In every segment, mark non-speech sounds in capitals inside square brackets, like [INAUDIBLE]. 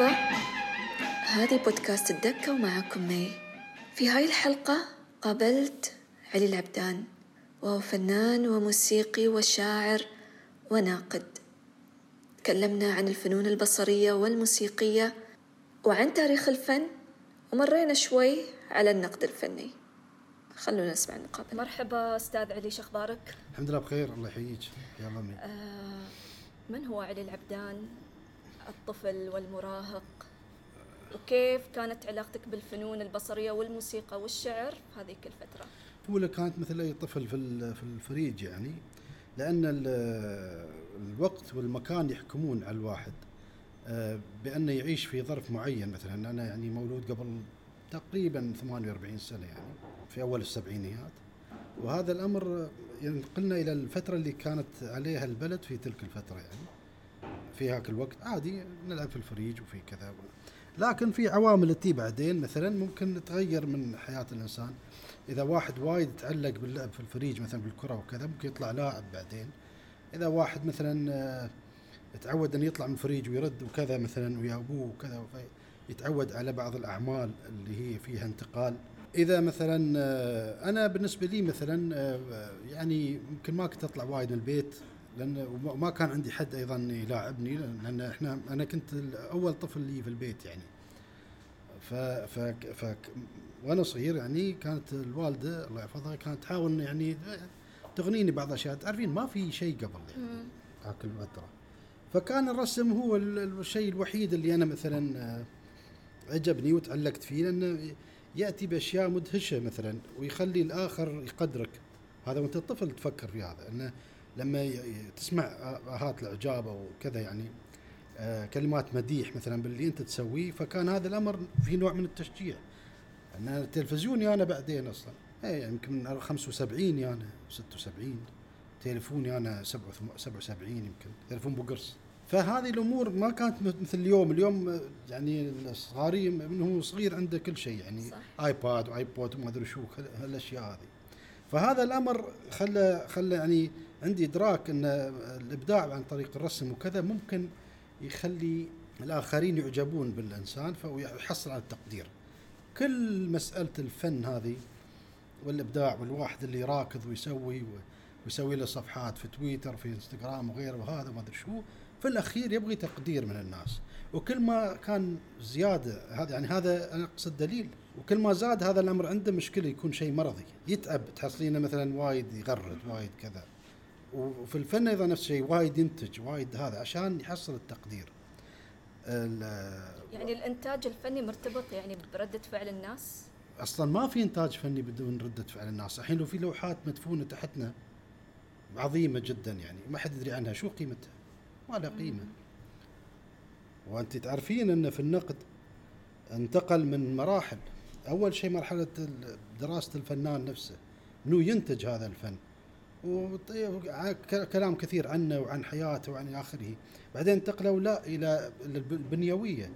مرحبا هذه بودكاست الدكة ومعكم مي. في هاي الحلقة قابلت علي العبدان وهو فنان وموسيقي وشاعر وناقد. تكلمنا عن الفنون البصرية والموسيقية وعن تاريخ الفن ومرينا شوي على النقد الفني. خلونا نسمع المقابلة. مرحبا أستاذ علي شخبارك الحمد لله بخير الله يحييك. يا الله آه من هو علي العبدان؟ الطفل والمراهق. وكيف كانت علاقتك بالفنون البصرية والموسيقى والشعر في هذيك الفترة؟ هو كانت مثل أي طفل في في الفريج يعني لأن الوقت والمكان يحكمون على الواحد. آه، بأنه يعيش في ظرف معين مثلا. أنا يعني مولود قبل تقريبا 48 سنة يعني في أول السبعينيات. وهذا الأمر ينقلنا إلى الفترة اللي كانت عليها البلد في تلك الفترة يعني. في هاك الوقت. عادي نلعب في الفريج وفي كذا. لكن في عوامل تي بعدين مثلا ممكن تغير من حياة الإنسان. إذا واحد وايد تعلق باللعب في الفريج مثلا بالكرة وكذا ممكن يطلع لاعب بعدين. إذا واحد مثلا آه، تعود أن يطلع من الفريج ويرد وكذا مثلا ويا أبوه وكذا يتعود على بعض الأعمال اللي هي فيها انتقال. إذا مثلا آه، أنا بالنسبة لي مثلا آه، يعني يمكن ما كنت أطلع وايد من البيت. لأن ما كان عندي حد أيضا يلاعبني لأن إحنا أنا كنت اول طفل لي في البيت يعني. ف ف ف وأنا صغير يعني كانت الوالدة الله يحفظها كانت تحاول يعني تغنيني بعض الأشياء. تعرفين ما في شيء قبل يعني ذاك الفترة فكان الرسم هو الشيء الوحيد اللي أنا مثلا آه، عجبني وتعلقت فيه لأنه يأتي بأشياء مدهشة مثلا ويخلي الآخر يقدرك. هذا وأنت طفل تفكر في هذا إنه لما تسمع هات الإعجاب أو كذا يعني آه، كلمات مديح مثلا باللي أنت تسويه فكان هذا الأمر في نوع من التشجيع. أن التلفزيوني أنا بعدين أصلا. اي يمكن من 75 أنا 76 تليفوني أنا 77 يمكن. تليفون بقرص فهذه الأمور ما كانت مثل اليوم. اليوم يعني الصغاري من هو صغير عنده كل شيء يعني. صح. آيباد وايبود وما أدري شو هالأشياء هذه. فهذا الأمر خلى خلى يعني عندي إدراك أن الإبداع عن طريق الرسم وكذا ممكن يخلي الآخرين يعجبون بالإنسان فيحصل على التقدير. كل مسألة الفن هذه والإبداع والواحد اللي راكض ويسوي ويسوي له صفحات في تويتر في إنستغرام وغيره وهذا ما أدري شو في الأخير يبغي تقدير من الناس. وكل ما كان زيادة هذا يعني هذا أنا أقصد دليل وكل ما زاد هذا الأمر عنده مشكلة يكون شيء مرضي. يتعب تحصلينه مثلا وايد يغرد وايد كذا. وفي الفن أيضا نفس الشيء وايد ينتج وايد هذا عشان يحصل التقدير. يعني الإنتاج الفني مرتبط يعني بردة فعل الناس؟ أصلا ما في إنتاج فني بدون ردة فعل الناس. الحين لو في لوحات مدفونة تحتنا عظيمة جدا يعني. ما حد يدري عنها شو قيمتها. ما له قيمة. وأنت تعرفين أن في النقد انتقل من مراحل. أول شيء مرحلة دراسة الفنان نفسه أنه ينتج هذا الفن. وكلام كثير عنه وعن حياته وعن آخره. بعدين انتقلوا لا إلى البنيوية.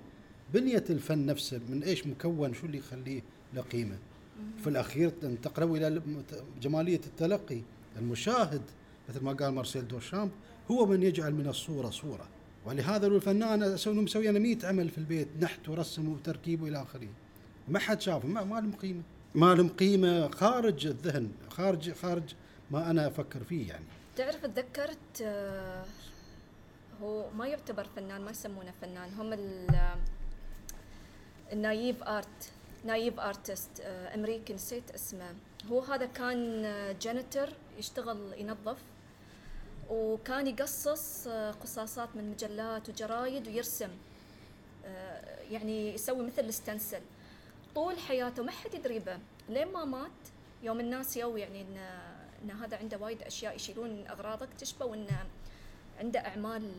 بنية الفن نفسه من إيش مكون؟ شو اللي يخليه له قيمة؟ في الأخير انتقلوا إلى جمالية التلقي. المشاهد مثل ما قال مارسيل دوشامب هو من يجعل من الصورة صورة. ولهذا الفنان مسوي أنا 100 عمل في البيت نحت ورسم وتركيب وإلى آخره. ما حد شافه ما, ما لهم قيمة. ما لهم قيمة خارج الذهن خارج خارج ما أنا أفكر فيه يعني. تعرف تذكرت آه، هو ما يعتبر فنان ما يسمونه فنان هم ال naive art naive artist أمريكي نسيت اسمه. هو هذا كان janitor آه، يشتغل ينظف وكان يقصص آه، قصاصات من مجلات وجرايد ويرسم يعني يسوي مثل ال stencil. طول حياته ما حد يدري به. لين ما مات يوم الناس يو يعني ان إن هذا عنده وايد أشياء يشيلون اغراض اكتشفوا انه عنده أعمال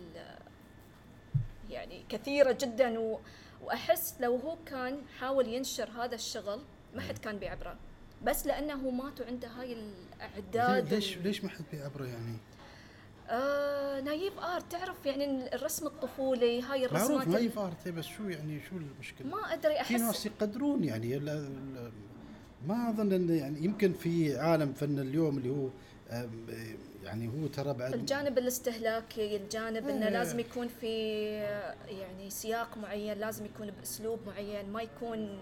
يعني كثيرة جدا. و وأحس لو هو كان حاول ينشر هذا الشغل ما حد كان بيعبره. بس لأنه مات وعنده هاي الأعداد ليش ليش ما حد بيعبره يعني؟ آه naive art تعرف يعني الرسم الطفولي هاي الرسمات معروف naive art بس شو يعني شو المشكلة؟ ما أدري احس في ناس يقدرون يعني ما أظن انه يعني يمكن في عالم فن اليوم اللي هو يعني هو ترى بعد الجانب الاستهلاكي الجانب إنه إيه. لازم يكون في يعني سياق معين لازم يكون بأسلوب معين ما يكون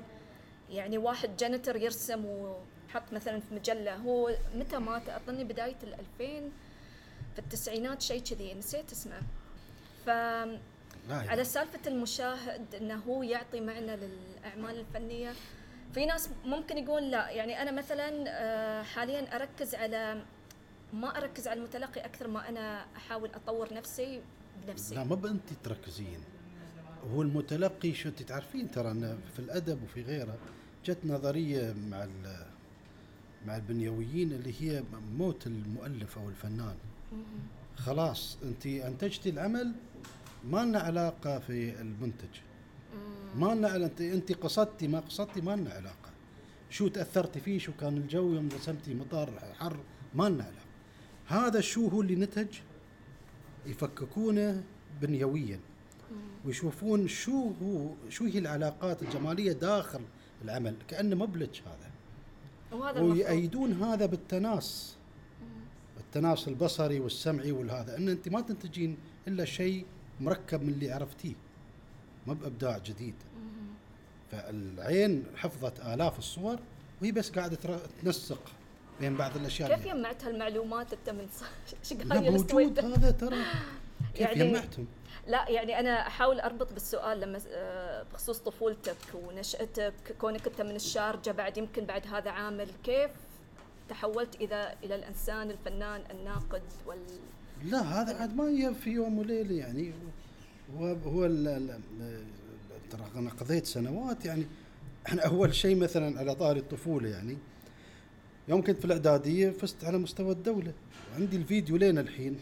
يعني واحد جنتر يرسم وحط مثلا في مجلة هو متى مات اظني بداية ال 2000 في التسعينات شيء كذي نسيت اسمه. ف. على سالفة المشاهد إنه هو يعطي معنى للأعمال الفنية في ناس ممكن يقول لا. يعني أنا مثلا آه، حاليا أركز على ما أركز على المتلقي أكثر ما أنا أحاول أطور نفسي بنفسي. لا ما بأنت تركزين. هو المتلقي شو أنت تعرفين ترى في الأدب وفي غيره جت نظرية مع مع البنيويين اللي هي موت المؤلف أو الفنان. خلاص انت انتجتي العمل ما لنا علاقة في المنتج. ما لنا انت انت قصدتي ما قصدتي ما لنا علاقة. شو تأثرتي فيه شو كان الجو يوم رسمتي مطار حر ما لنا علاقة. هذا شو هو اللي نتج؟ يفككونه بنيويا. ويشوفون شو هو شو هي العلاقات الجمالية داخل العمل. كأنه مبلج هذا. ويأيدون هذا بالتناص التناص البصري والسمعي والهذا إن أنت ما تنتجين إلا شيء مركب من اللي عرفتيه ما بأبداع جديد. فالعين حفظت آلاف الصور وهي بس قاعدة تنسق بين بعض الأشياء. كيف يمعت هالمعلومات أنت من إيش قايل موجود؟ هذا ترى. [LAUGHS] كيف يعني- لا يعني أنا أحاول أربط بالسؤال لما آه، بخصوص طفولتك ونشأتك كونك أنت من الشارجة بعد يمكن بعد هذا عامل كيف تحولت اذا إلى الإنسان الفنان الناقد وال لا هذا عاد ما في يوم وليلة يعني. هو هو ترى أنا قضيت سنوات يعني. إحنا أول شيء مثلا على طاري الطفولة يعني. يوم كنت في الإعدادية فزت على مستوى الدولة. وعندي الفيديو لين الحين.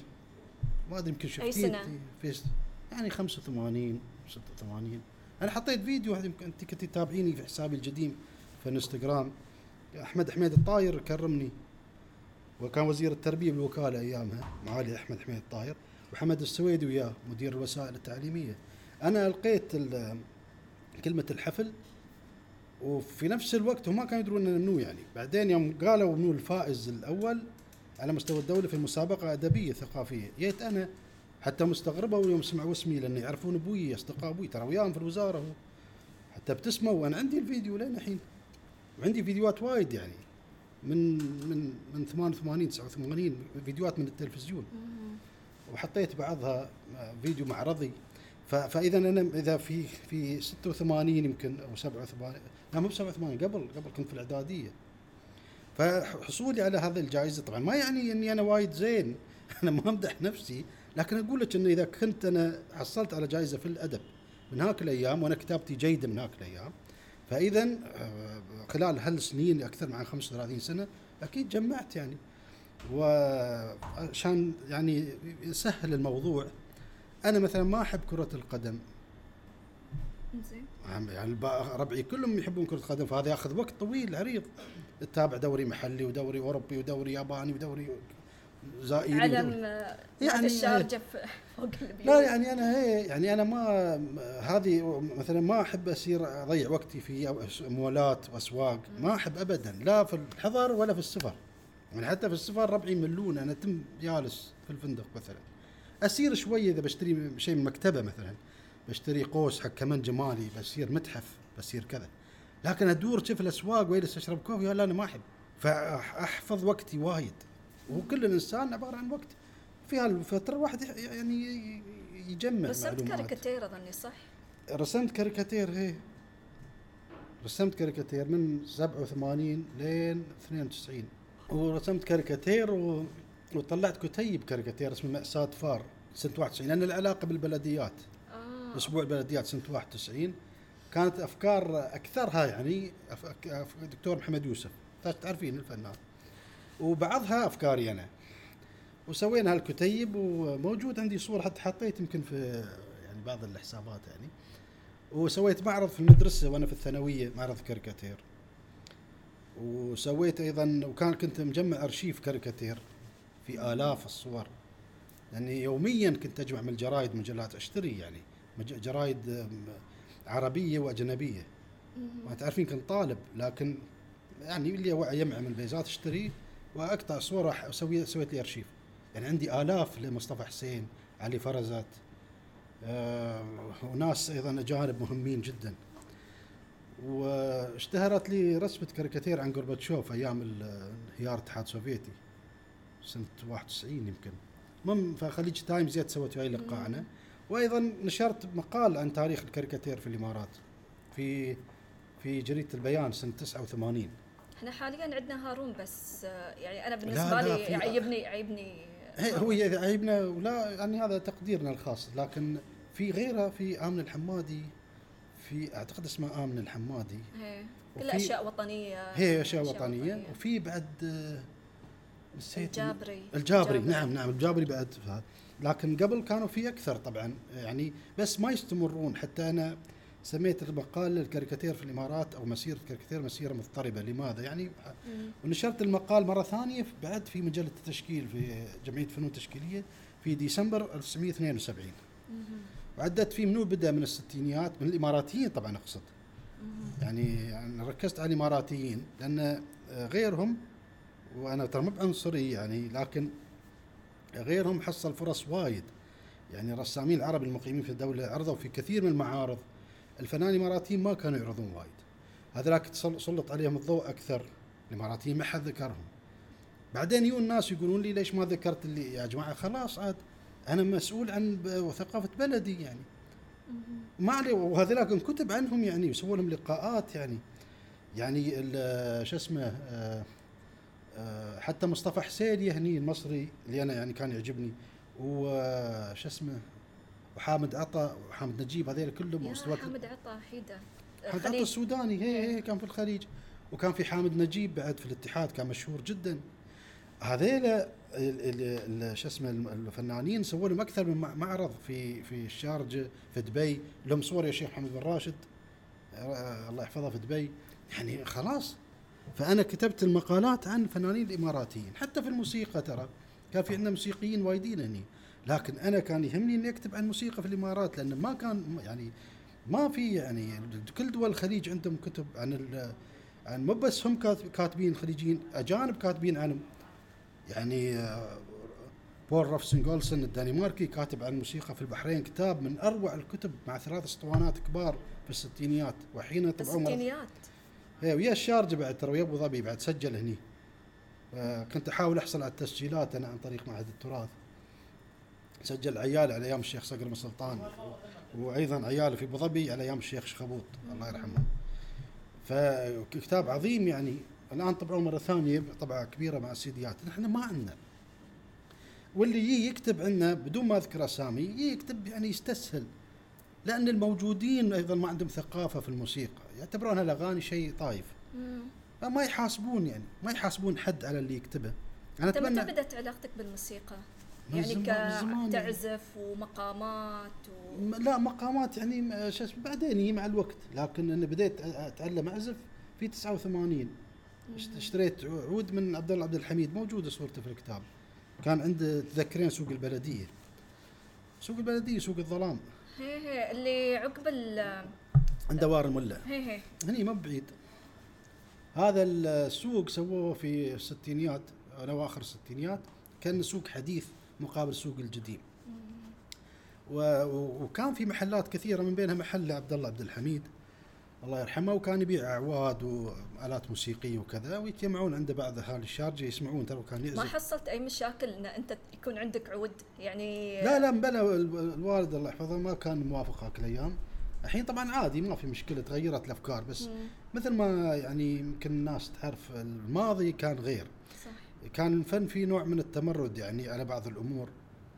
ما أدري يمكن شفتيه. سنة؟ في يعني 85 86 أنا حطيت فيديو واحد يمكن انت كنت تتابعيني في حسابي القديم في الإنستغرام. أحمد حميد الطاير كرمني. وكان وزير التربية بالوكالة أيامها معالي أحمد حميد الطاير وحمد السويدي وياه مدير الوسائل التعليمية. أنا ألقيت ال- كلمة الحفل وفي نفس الوقت هم ما كانوا يدرون ان منو يعني. بعدين يوم قالوا منو الفائز الأول على مستوى الدولة في مسابقة أدبية ثقافية. جيت أنا حتى مستغربوا يوم سمعوا اسمي لأن يعرفون أبوي أصدقاء أبوي ترى وياهم في الوزارة هو. حتى ابتسموا وأنا عندي الفيديو لين الحين. وعندي فيديوهات وايد يعني. من من من 88 89 فيديوهات من التلفزيون. وحطيت بعضها فيديو معرضي فإذا أنا إذا في في 86 يمكن أو 87 لا مو ب 87 قبل قبل كنت في الإعدادية. فحصولي على هذه الجائزة طبعا ما يعني إني أنا وايد زين. [LAUGHS] أنا ما أمدح نفسي. لكن أقول لك إنه إذا كنت أنا حصلت على جائزة في الأدب من هاك الأيام وأنا كتابتي جيدة من هاك الأيام فاذا آه، خلال هالسنين أكثر من 35 سنة أكيد جمعت يعني. وعشان يعني يسهل الموضوع أنا مثلا ما أحب كرة القدم. زين يعني ربعي كلهم يحبون كرة القدم فهذا ياخذ وقت طويل عريض. تتابع دوري محلي ودوري أوروبي ودوري ياباني ودوري زائري علم ودوري آه، يعني- الشارجه في- [LAUGHS] فوق البيوت. لا يعني أنا هي يعني أنا ما هذه مثلا ما أحب أسير أضيع وقتي في مولات وأسواق ما أحب ابدا لا في الحضر ولا في السفر. يعني حتى في السفر ربعي يملون أنا تم جالس في الفندق مثلا. أسير شوية إذا بشتري شيء من مكتبة مثلا بشتري قوس حق كمان جمالي بصير متحف بصير كذا. لكن أدور شوف الأسواق واجلس أشرب كوفي لا أنا ما أحب. فأحفظ وقتي وايد. وكل الإنسان عبارة عن وقت. في هالفترة الواحد يعني يجمع رسمت كاريكاتير أظني صح؟ رسمت كاريكاتير هي. رسمت كاريكاتير من 87 لين 92 ورسمت كاريكاتير و... وطلعت كتيب كاريكاتير اسمه مأساة فار سنة 91 لأن العلاقة بالبلديات. آه. أسبوع البلديات سنة 91 كانت أفكار أكثرها يعني أف... أف... دكتور محمد يوسف. تعرفين الفنان؟ وبعضها أفكاري أنا. وسوينا هالكتيب وموجود عندي صورة حتى حطيت يمكن في يعني بعض الحسابات يعني. وسويت معرض في المدرسة وأنا في الثانوية معرض كاريكاتير. وسويت أيضا وكان كنت مجمع أرشيف كاريكاتير في آلاف الصور. لأني يوميا كنت أجمع من الجرايد مجلات أشتري يعني. جرايد أم، عربية وأجنبية. ما تعرفين كنت طالب لكن يعني اللي وعي يجمع من البيزات اشتري وأقطع صورة أسوي سويت لي ارشيف يعني عندي آلاف لمصطفى حسين علي فرزات آه وناس أيضا أجانب مهمين جدا. واشتهرت لي رسمة كاريكاتير عن غورباتشوف أيام انهيار الاتحاد السوفيتي سنة 91 يمكن. المهم فخليج تايمز جت سوت وياي لقاء عنه وأيضا نشرت مقال عن تاريخ الكاريكاتير في الإمارات في في جريدة البيان سنة 89 إحنا حاليا عندنا هارون بس آه، يعني أنا بالنسبة لا، لي في- يعيبني يعيبني هو عيبنا ولا يعني هذا تقديرنا الخاص لكن في غيره في آمن الحمادي في أعتقد اسمه آمن الحمادي. كلها أشياء وطنية هي أشياء وطنية. وفي بعد آه، نسيت الجابري. الجابري. نعم نعم الجابري بعد لكن قبل كانوا في أكثر طبعا يعني بس ما يستمرون. حتى أنا سميت المقال الكاريكاتير في الإمارات أو مسيرة الكاريكاتير مسيرة مضطربة لماذا؟ يعني. ونشرت المقال مرة ثانية بعد في مجلة التشكيل في جمعية فنون التشكيليه في ديسمبر 1972 مم. وعدت فيه منو بدأ من الستينيات من الإماراتيين طبعا أقصد. يعني, يعني ركزت على الإماراتيين لأن غيرهم وأنا ترى مو بعنصري يعني لكن غيرهم حصل فرص وايد يعني الرسامين العرب المقيمين في الدولة عرضوا في كثير من المعارض الفنانين الاماراتيين ما كانوا يعرضون وايد. هذولاك تسل- سلط عليهم الضوء أكثر. الاماراتيين ما حد ذكرهم. بعدين يجون الناس يقولون لي ليش ما ذكرت اللي يا جماعة خلاص عاد أنا مسؤول عن ثقافه بلدي يعني. ما عليه وهذولاك انكتب عنهم يعني وسووا لهم لقاءات يعني. يعني شو اسمه آه، آه، حتى مصطفى حسين يهني المصري اللي أنا يعني كان يعجبني. وش اسمه وحامد عطا وحامد نجيب هذول كلهم حامد عطا حيده حامد عطا. السوداني هي هي كان في الخليج. وكان في حامد نجيب بعد في الاتحاد كان مشهور جدا. هذيل ال- ال- ال- شو اسمه الفنانين سووا لهم أكثر من مع- معرض في في الشارجه في دبي. لهم صور يا شيخ محمد بن راشد. آه، الله يحفظه في دبي. يعني خلاص. فأنا كتبت المقالات عن الفنانين الإماراتيين. حتى في الموسيقى ترى. كان في عندنا موسيقيين وايدين هني. لكن أنا كان يهمني إني أكتب عن موسيقى في الإمارات لأن ما كان يعني ما في يعني كل دول الخليج عندهم كتب عن عن مو بس هم كات- كاتبين خليجيين أجانب كاتبين عنهم يعني آه، بول رافسنجولسون الدنماركي كاتب عن الموسيقى في البحرين كتاب من أروع الكتب مع ثلاث اسطوانات كبار في الستينيات وحين طبعوا مرة- الستينيات؟ إيه ويا الشارجة بعد ترى ويا أبو ظبي بعد سجل هني. آه، كنت أحاول أحصل على التسجيلات أنا عن طريق معهد التراث. سجل عيالي على أيام الشيخ صقر بن سلطان وأيضا عيالي في أبو ظبي على أيام الشيخ شخبوط الله يرحمه. فكتاب عظيم يعني. الآن طبعوا مرة ثانية طبعه كبيرة مع السيديات. نحن ما عندنا. واللي يجي يكتب عندنا بدون ما أذكر أسامي يجي يكتب يعني يستسهل. لأن الموجودين أيضا ما عندهم ثقافة في الموسيقى. يعتبرون الأغاني شيء طايف. فما يحاسبون يعني ما يحاسبون حد على اللي يكتبه. أنا متى أتمنى بدأت علاقتك بالموسيقى؟ يعني زمان يعني. كتعزف ومقامات و... لا مقامات يعني شو بعدين هي مع الوقت. لكن أنا بديت أتعلم أعزف في 89 اشت- اشتريت عود من عبد الله عبد الحميد موجودة صورته في الكتاب. كان عنده تذكرين سوق البلدية. سوق البلدية سوق الظلام. هي هي اللي عقب ال عند دوار الملا. هي هي. هني ما بعيد. هذا السوق سووه في الستينيات أواخر الستينيات. كان سوق حديث. مقابل السوق القديم و- و- وكان في محلات كثيرة من بينها محل عبد الله عبد الحميد. الله يرحمه وكان يبيع أعواد وآلات موسيقية وكذا ويتجمعون عند بعض أهالي الشارجة يسمعون ترى كان ما يعزف حصلت أي مشاكل إن أنت يكون عندك عود؟ يعني لا لا بلا ال- الوالد الله يحفظه ما كان موافق هاك الأيام. الحين طبعا عادي ما في مشكلة تغيرت الأفكار بس مم. مثل ما يعني يمكن الناس تعرف الماضي كان غير. كان الفن فيه نوع من التمرد يعني على بعض الأمور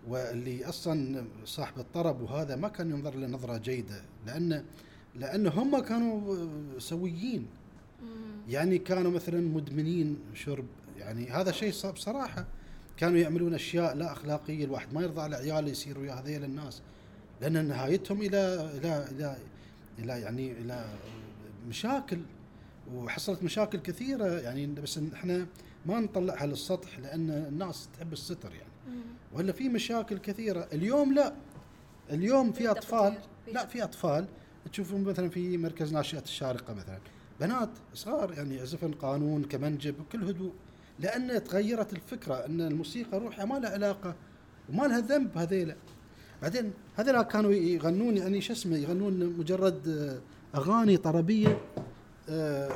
واللي أصلا صاحب الطرب وهذا ما كان ينظر له نظرة جيدة لأن لأن هم كانوا سويين. يعني كانوا مثلا مدمنين شرب يعني هذا شيء بصراحة كانوا يعملون أشياء لا أخلاقية الواحد ما يرضى على عياله يصير ويا هذيل الناس لأن نهايتهم إلى إلى إلى إلى يعني إلى مشاكل وحصلت مشاكل كثيرة يعني بس إحنا ما نطلعها للسطح لأن الناس تحب الستر يعني. ولا في مشاكل كثيرة. اليوم لا. اليوم في أطفال لا في أطفال. تشوفون مثلا في مركز ناشئة الشارقة مثلا. بنات صغار يعني يعزفن قانون كمنجب بكل هدوء. لأن تغيرت الفكرة أن الموسيقى روحها ما لها علاقة وما لها ذنب هذيلا بعدين هذيلا كانوا يغنون يعني شو اسمه يغنون مجرد أغاني طربية آه،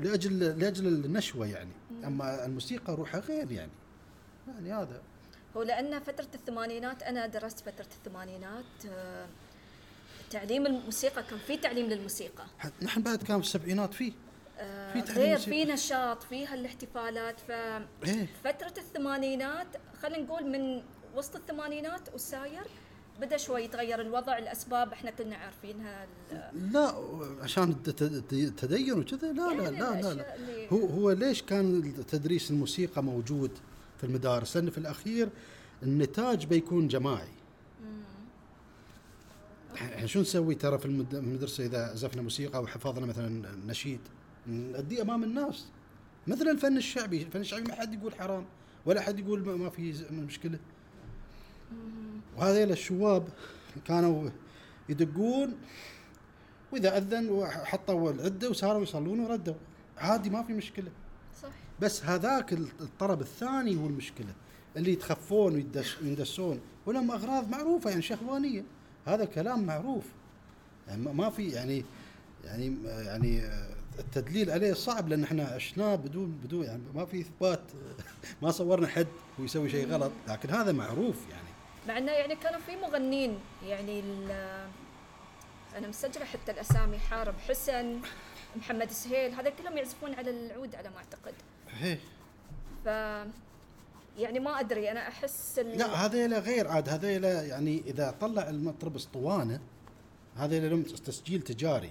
لأجل لأجل النشوة يعني. أما الموسيقى روحها غير يعني. يعني هذا. هو لأن فترة الثمانينات أنا درست فترة الثمانينات آه، تعليم الموسيقى كان في تعليم للموسيقى. نحن بعد كان في السبعينات فيه آه، في تعليم غير. في نشاط في هالاحتفالات ف إيه. فترة الثمانينات خلينا نقول من وسط الثمانينات والساير بدأ شوي يتغير الوضع الأسباب إحنا كلنا عارفينها لا عشان الت- الت- التدين وكذا لا لا يعني لا لا, لا. هو هو ليش كان تدريس الموسيقى موجود في المدارس؟ لأن في الأخير النتاج بيكون جماعي. إحنا شو نسوي ترى في المد- المدرسة إذا عزفنا موسيقى وحفظنا مثلا نشيد نأديه أمام الناس مثل الفن الشعبي، الفن الشعبي ما حد يقول حرام ولا حد يقول ما- في مشكلة. وهذيل الشواب كانوا يدقون وإذا أذن وحطوا العدة وصاروا يصلون وردوا. عادي ما في مشكلة. صح. بس هذاك الطرب الثاني هو المشكلة. اللي يتخفون ويندسون ولهم أغراض معروفة يعني شهوانية. هذا كلام معروف. يعني ما- ما في يعني يعني يعني التدليل عليه صعب لأن إحنا عشناه بدون بدون يعني ما في إثبات. [LAUGHS] ما صورنا حد ويسوي شيء غلط. لكن هذا معروف يعني. مع إنه يعني كانوا في مغنين يعني أنا مسجله حتى الأسامي حارب حسن محمد سهيل هذا كلهم يعزفون على العود على ما أعتقد. هي. ف يعني ما أدري أنا أحس ال- لا هذيلا غير عاد هذيلا يعني إذا طلع المطرب أسطوانة هذيلا لهم تسجيل تجاري.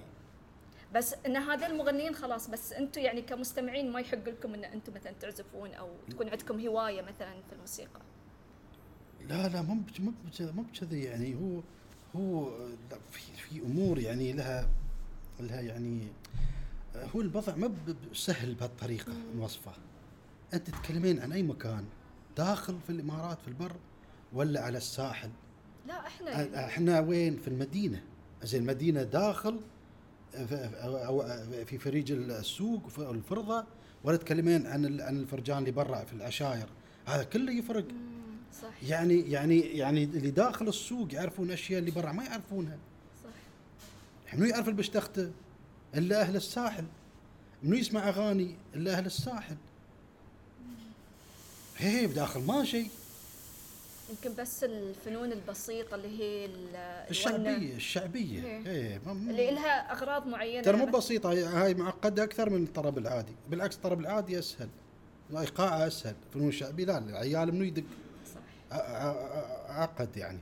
بس إن هذا المغنيين خلاص بس أنتم يعني كمستمعين ما يحق لكم إن أنتم مثلا تعزفون أو تكون عندكم هواية مثلا في الموسيقى. لا لا مو مو مو بكذي يعني. هو هو في في أمور يعني لها لها يعني هو الوضع ما سهل بهالطريقة نوصفه أنت تتكلمين عن أي مكان داخل في الإمارات في البر ولا على الساحل؟ لا إحنا يعني إحنا وين؟ في المدينة. زين المدينة داخل أو أو في فريج السوق الفرضة ولا تكلمين عن عن الفرجان اللي برا في العشاير؟ هذا كله يفرق. مم، صح. يعني يعني يعني اللي داخل السوق يعرفون أشياء اللي برا ما يعرفونها. صح. منو يعرف البشتخته إلا أهل الساحل. منو يسمع أغاني؟ إلا أهل الساحل. هي بداخل ما شيء. يمكن بس الفنون البسيطة اللي هي ال- الونة، الشعبية الشعبية. إيه. إيه ما- اللي لها أغراض معينة. ترى مو مثلاً- بسيطة هاي- معقدة أكثر من الطرب العادي. بالعكس الطرب العادي أسهل. ايقاعه أسهل. فنون الشعبي لا العيال منو يدق؟ عقد يعني.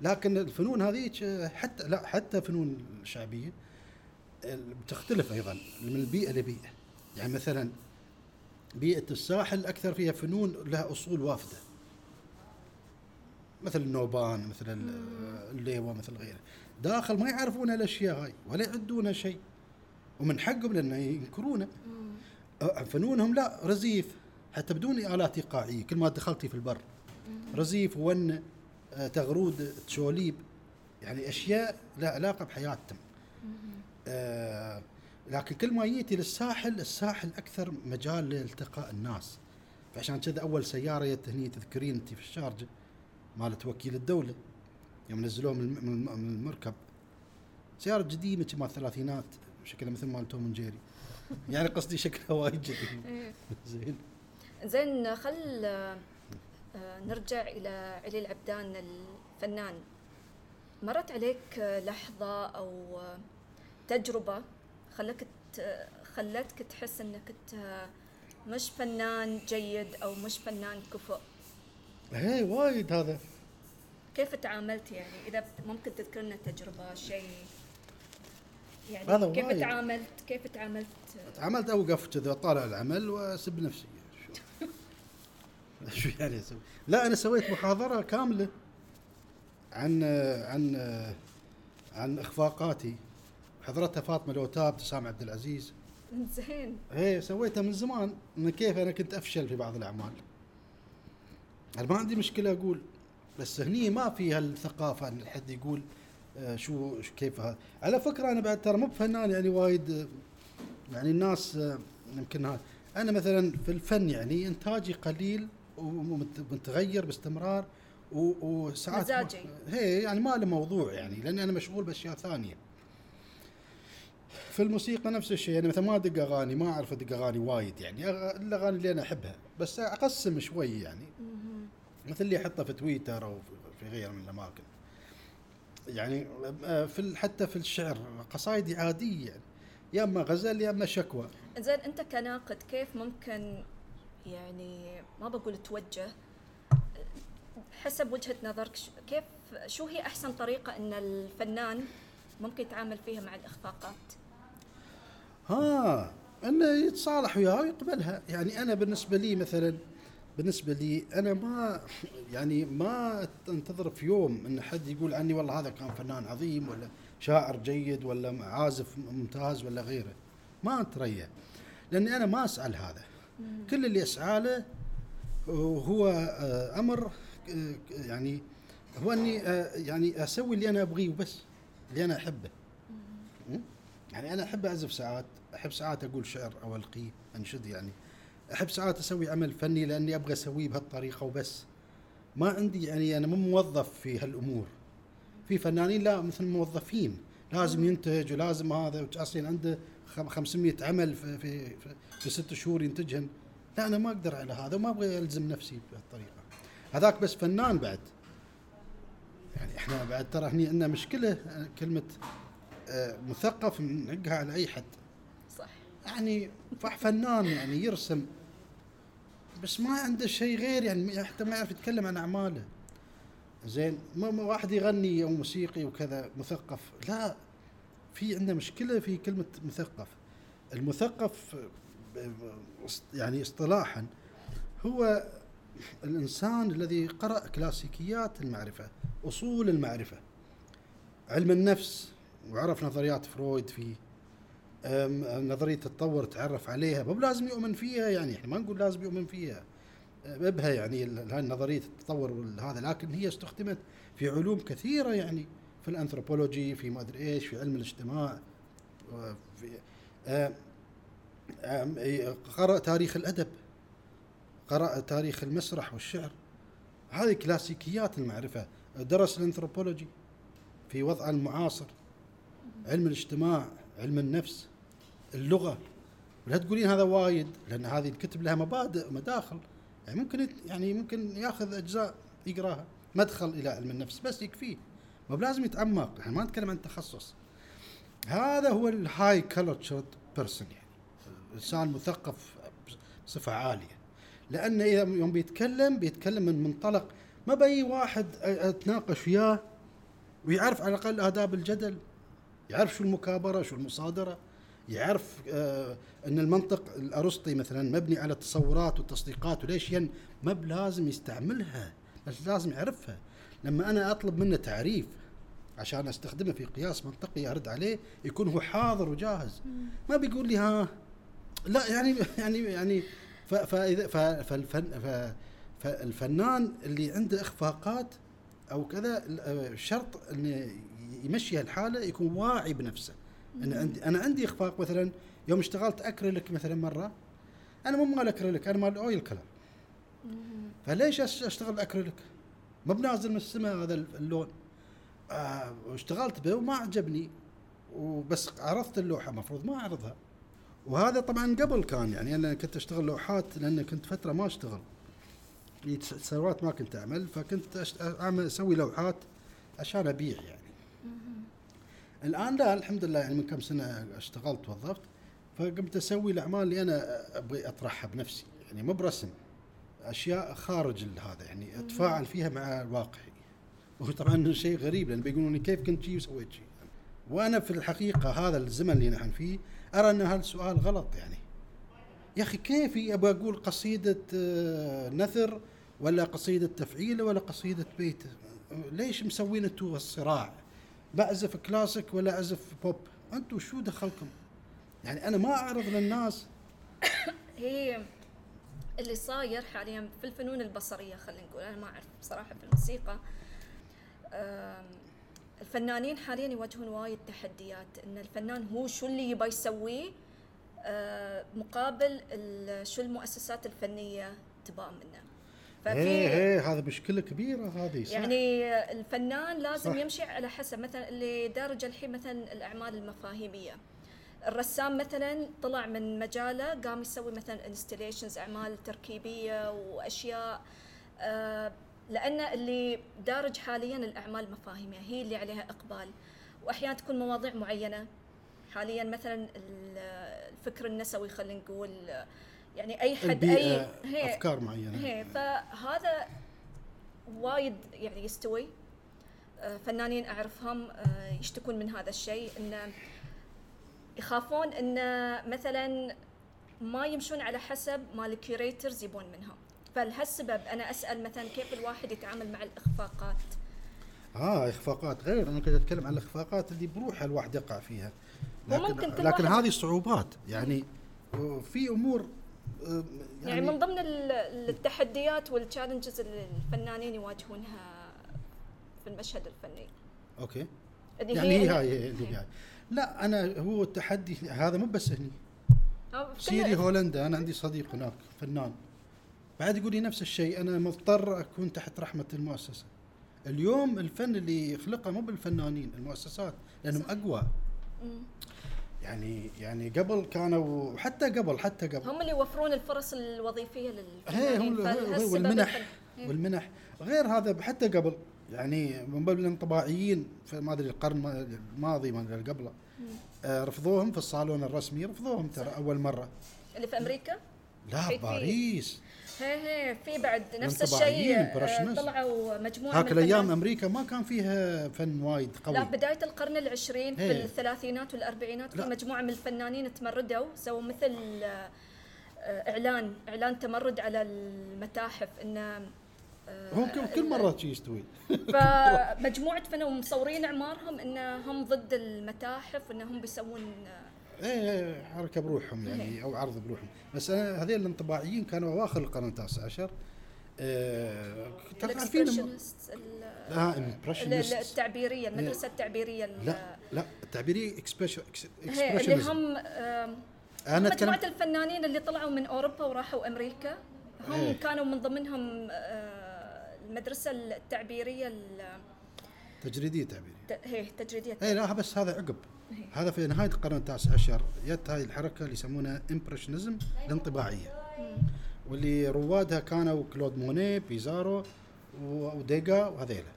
لكن الفنون هذيك حتى لا حتى فنون الشعبيه ال- بتختلف أيضا من البيئه لبيئة. يعني مثلا بيئة الساحل أكثر فيها فنون لها أصول وافده مثل النوبان مثل ال- الليوة مثل غيره داخل ما يعرفون الأشياء هاي ولا يعدونها شيء. ومن حقهم لأنه ينكرونه. فنونهم لا رزيف حتى بدون آلات إيقاعية. كل ما دخلتي في البر رزيف ونة آه، تغرود تشوليب يعني أشياء لها علاقة بحياتهم. آه لكن كل ما جيتي للساحل الساحل أكثر مجال لالتقاء الناس. فعشان كذا أول سيارة جت هني تذكرين أنت في الشارجة مالت وكيل الدولة يوم نزلوه من الم- من الم- من المركب. سيارة قديمة مال الثلاثينات شكلها مثل مال توم جيري. يعني قصدي شكلها وايد قديم [LAUGHS] إيه. زين. زين خل نرجع إلى علي العبدان الفنان. مرت عليك آه، لحظة أو آه، تجربة خلك ت- خلتك تحس انت مش فنان جيد أو مش فنان كفؤ؟ إيه وايد هذا. كيف تعاملت يعني؟ بت- ممكن تذكر لنا تجربة شيء؟ يعني هذا كيف وايد. تعاملت كيف تعاملت؟ عملت اوقف كذا طالع العمل وأسب نفسي. [LAUGHS] شو يعني أسوي؟ لا أنا سويت محاضرة كاملة عن عن عن إخفاقاتي. حضرتها فاطمة الوتاب تسام عبد العزيز. زين. هي سويتها من زمان. من كيف أنا كنت أفشل في بعض الأعمال. أنا ما عندي مشكلة أقول بس هني ما في هالثقافة إن حد يقول آه، شو كيف هذا. على فكرة أنا بعد ترى مو بفنان يعني وايد آه، يعني الناس آه، يمكن أنا مثلا في الفن يعني إنتاجي قليل ومتغير باستمرار وساعات مزاجي. هي يعني ما له موضوع يعني لأني أنا مشغول بأشياء ثانية. في الموسيقى نفس الشيء يعني مثلا ما أدق أغاني ما أعرف أدق أغاني وايد يعني الأغاني اللي أنا أحبها بس أقسم شوي يعني. مثل اللي أحطه في تويتر أو في- غيره من الأماكن. يعني آه، في حتى في الشعر قصايدي عادية يعني يا إما غزل يا إما شكوى. زين أنت كناقد كيف ممكن يعني ما بقول توجه حسب وجهة نظرك كيف شو هي أحسن طريقة إن الفنان ممكن يتعامل فيها مع الإخفاقات؟ ها إنه يتصالح وياها ويقبلها. يعني أنا بالنسبة لي مثلا بالنسبة لي أنا ما يعني ما أنتظر في يوم إن حد يقول عني والله هذا كان فنان عظيم ولا شاعر جيد ولا عازف ممتاز ولا غيره. ما اتريا لأني أنا ما اسعى لهذا كل اللي اسعى له هو آه، أمر آه، يعني هو أني آه، يعني أسوي اللي أنا أبغيه وبس اللي أنا أحبه? يعني أنا أحب أعزف ساعات أحب ساعات أقول شعر أو ألقيه انشد يعني. أحب ساعات أسوي عمل فني لأني أبغى أسويه بهالطريقة وبس. ما عندي يعني أنا مو موظف في هالأمور. في فنانين لا مثل موظفين لازم ينتج ولازم هذا أصلا عنده. 500 عمل في في في, ست شهور ينتجهن لا أنا ما أقدر على هذا وما أبغى ألزم نفسي بهالطريقة. هذاك بس فنان بعد. يعني إحنا بعد ترى هني عندنا مشكلة كلمة آه، مثقف نعقها على أي حد. صح. يعني فح فنان يعني يرسم. بس ما عنده شيء غير يعني حتى ما يعرف يتكلم عن أعماله. زين ما ما واحد يغني أو موسيقي وكذا مثقف. لا. في عندنا مشكلة في كلمة مثقف. المثقف يعني اصطلاحا هو الإنسان الذي قرأ كلاسيكيات المعرفة أصول المعرفة. علم النفس وعرف نظريات فرويد فيه نظرية التطور تعرف عليها. مو لازم يؤمن فيها يعني إحنا ما نقول لازم يؤمن فيها. بها يعني هاي نظريه التطور وهذا لكن هي استخدمت في علوم كثيرة يعني. في الأنثروبولوجي في ما ادري إيش في علم الاجتماع أم- أم- إي- قرأ تاريخ الأدب قرأ تاريخ المسرح والشعر. هذه كلاسيكيات المعرفة. درس الأنثروبولوجي في وضعه المعاصر علم الاجتماع علم النفس اللغة. ولا تقولين هذا وايد لأن هذه الكتب لها مبادئ مداخل يعني ممكن يعني ممكن ياخذ أجزاء يقراها. مدخل إلى علم النفس بس يكفيه. ما بلازم يتعمق. إحنا ما نتكلم عن تخصص. هذا هو ال high cultured person يعني. انسان مثقف بصفة عالية. لأن إذا يوم بيتكلم بيتكلم من منطلق ما بأي واحد أتناقش وياه ويعرف على الأقل آداب الجدل يعرف شو المكابرة شو المصادرة يعرف آه إن المنطق الأرسطي مثلا مبني على تصورات وتصديقات وليش ين؟ ما بلازم يستعملها بس لازم يعرفها. لما أنا أطلب منه تعريف عشان أستخدمه في قياس منطقي أرد عليه يكون هو حاضر وجاهز. ما بيقول لي ها لا يعني يعني يعني فاذا فالفن فالفنان اللي عنده إخفاقات أو كذا ال- شرط إنه يمشي هالحالة يكون واعي بنفسه. أنا عندي أنا عندي إخفاق مثلا يوم اشتغلت أكريليك مثلا مرة أنا مو مال أكريليك أنا مال أويل كلر. فليش أشتغل اكريليك؟ ما بنازل من السماء هذا اللون. آه واشتغلت به وما عجبني. وبس عرضت اللوحة المفروض ما أعرضها. وهذا طبعا قبل كان يعني أنا كنت أشتغل لوحات لأن كنت فترة ما أشتغل. في سنوات ما كنت أعمل فكنت أشت- اعمل أسوي لوحات عشان أبيع يعني. الآن لا الحمد لله يعني من كم سنة اشتغلت وظفت فقمت أسوي الأعمال اللي أنا أبغي أطرحها بنفسي. يعني مو برسم. أشياء خارج هذا يعني أتفاعل فيها مع الواقعي. وهو طبعا شيء غريب لأن بيقولون كيف كنت شيء وسويت شيء وأنا في الحقيقة هذا الزمن اللي نحن فيه أرى إن هذا السؤال غلط يعني. يا أخي كيف أبغى أقول قصيدة آه، نثر ولا قصيدة تفعيله ولا قصيدة بيت؟ ليش مسوين أنتم الصراع؟ بعزف كلاسيك ولا اعزف بوب أنتم شو دخلكم؟ يعني أنا ما أعرض للناس. هي اللي صاير حاليا في الفنون البصرية خلينا نقول. أنا ما أعرف بصراحة في الموسيقى. الفنانين حاليا يواجهون وايد تحديات. إن الفنان هو شو اللي يبى يسويه آه، مقابل شو المؤسسات الفنية تبغى منه. إيه إيه هذا مشكلة كبيرة هذه صح؟ يعني الفنان لازم صح. يمشي على حسب مثلا اللي دارج الحين مثلا الأعمال المفاهيمية. الرسام مثلا طلع من مجاله قام يسوي مثلا انستليشنز أعمال تركيبية وأشياء آه لأن اللي دارج حاليا الأعمال المفاهيميه هي اللي عليها إقبال. واحيانا تكون مواضيع معينة. حاليا مثلا ال- الفكر النسوي خلينا نقول يعني أي حد اي هي- أفكار معينة. هي فهذا وايد يعني يستوي. آه، فنانين أعرفهم آه، يشتكون من هذا الشيء إنه يخافون انه مثلا ما يمشون على حسب ما ال curators يبون منهم. فلهالسبب أنا أسأل مثلا كيف الواحد يتعامل مع الإخفاقات؟ آه إخفاقات غير أنا كنت أتكلم عن الإخفاقات اللي بروحها الواحد يقع فيها. لكن لكن هذه صعوبات يعني في أمور آه، يعني, من ضمن ال- التحديات وال challenges اللي الفنانين يواجهونها في المشهد الفني. okay. اللي يعني هي هاي هي اللي هاي لا أنا هو التحدي هذا مو بس هني. سيري هولندا أنا عندي صديق هناك فنان. بعد يقول لي نفس الشيء أنا مضطر أكون تحت رحمة المؤسسة. اليوم الفن اللي يخلقه مو بالفنانين المؤسسات لأنهم أقوى. يعني يعني قبل كانوا حتى قبل حتى قبل. هم اللي يوفرون الفرص الوظيفية للفنانين. هم والمنح. والمنح. غير هذا حتى قبل يعني من باب الانطباعيين في ما أدري القرن الماضي ما أدري اللي قبله آه، رفضوهم في الصالون الرسمي رفضوهم ترى أول مرة اللي في أمريكا لا باريس هي هي في بعد نفس الشيء آه،. طلعوا مجموعة هاك الأيام أمريكا ما كان فيها فن وايد لا قوي بداية القرن العشرين في إيه. الثلاثينات والأربعينات في لا. مجموعة من الفنانين تمردوا سووا مثل آه، إعلان إعلان تمرد على المتاحف إنه هم كل- كل مرة شي يستوي. فمجموعه [LAUGHS] فنانين مصورين أعمارهم انهم ضد المتاحف وانهم بيسوون آه، إيه حركة بروحهم يعني أو عرض بروحهم. بس أنا هذول الانطباعيين كانوا أواخر القرن التاسع عشر. آه ترى عارفين لا impressionists. التعبيرية المدرسة التعبيرية ال- لا لا التعبيرية expression هي اللي هم أنا مجموعة الفنانين اللي طلعوا من أوروبا وراحوا أمريكا. هم إيه. كانوا من ضمنهم آه، المدرسة التعبيرية ال- تجريدية تعبيرية. هي تجريدية اي لا بس هذا عقب. إيه. هذا في نهاية القرن التاسع عشر. جت هاي الحركة اللي يسمونها impressionism الانطباعية. واللي روادها كانوا كلود موني بيزارو و- وديجا وهذيلا.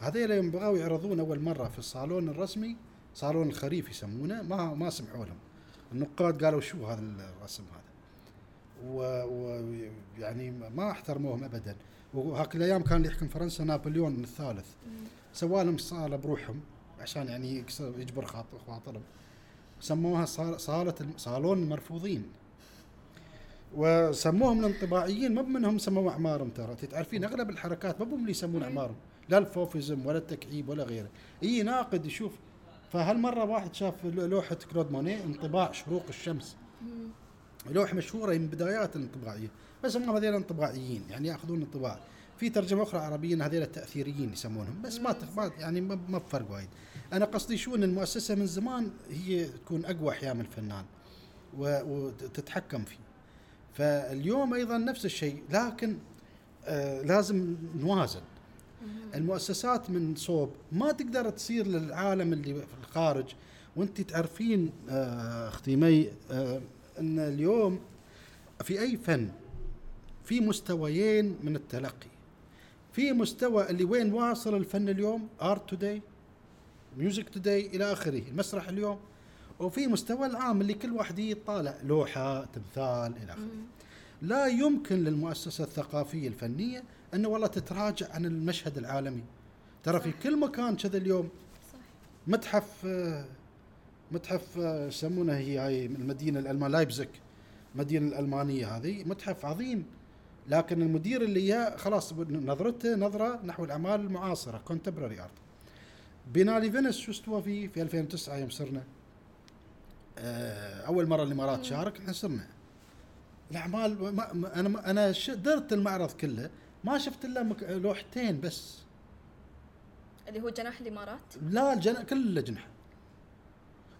هذيلا يوم بغاوا يعرضون أول مرة في الصالون الرسمي صالون الخريف يسمونه ما ما سمحوا لهم. النقاد قالوا شو هذا الرسم هذا؟ ويعني ما احترموهم ابدا. وهاك الأيام كان اللي يحكم فرنسا نابليون الثالث. سوى لهم صاله بروحهم عشان يعني يجبر خاطر خواطرهم سموها صال- صاله صالون المرفوضين. وسموهم الانطباعيين ما منهم سموا أعمارهم ترى. تعرفين أغلب الحركات ما هم اللي يسمون أعمارهم. لا ال Fauvism ولا التكعيب ولا غيره. إي ناقد يشوف. فهالمرة واحد شاف لوحة كلود موني انطباع شروق الشمس. لوحة مشهورة من بدايات الانطباعية. بس هم هذول انطباعيين يعني ياخذون انطباع. في ترجمة أخرى عربية إن هذول التأثيريين يسمونهم بس ما يعني ما بفرق وايد. أنا قصدي شو إن المؤسسة من زمان هي تكون أقوى احيام الفنان و- وتتحكم فيه. فاليوم أيضا نفس الشيء لكن آه لازم نوازن. المؤسسات من صوب ما تقدر تصير للعالم اللي في الخارج وأنت تعرفين آه أختي مي آه إن اليوم في أي فن في مستويين من التلقي. في مستوى اللي وين واصل الفن اليوم؟ art today music today إلى آخره المسرح اليوم. وفي مستوى العام اللي كل واحد يطالع لوحة تمثال إلى آخره. لا يمكن للمؤسسة الثقافية الفنية انه والله تتراجع عن المشهد العالمي. ترى في كل مكان كذا اليوم صح. متحف متحف يسمونه هي هاي المدينة الالمان لايبزيك المدينة الألمانية هذه متحف عظيم. لكن المدير اللي اياه خلاص نظرته نظرة نحو الأعمال المعاصرة contemporary art بينالي فينيس شو استوى فيه في 2009 يوم صرنا. آه، أول مرة الامارات شارك إحنا صرنا. الأعمال ما أنا أنا درت المعرض كله ما شفت إلا لوحتين بس. اللي هو جناح الامارات لا الجن... كل الاجنحه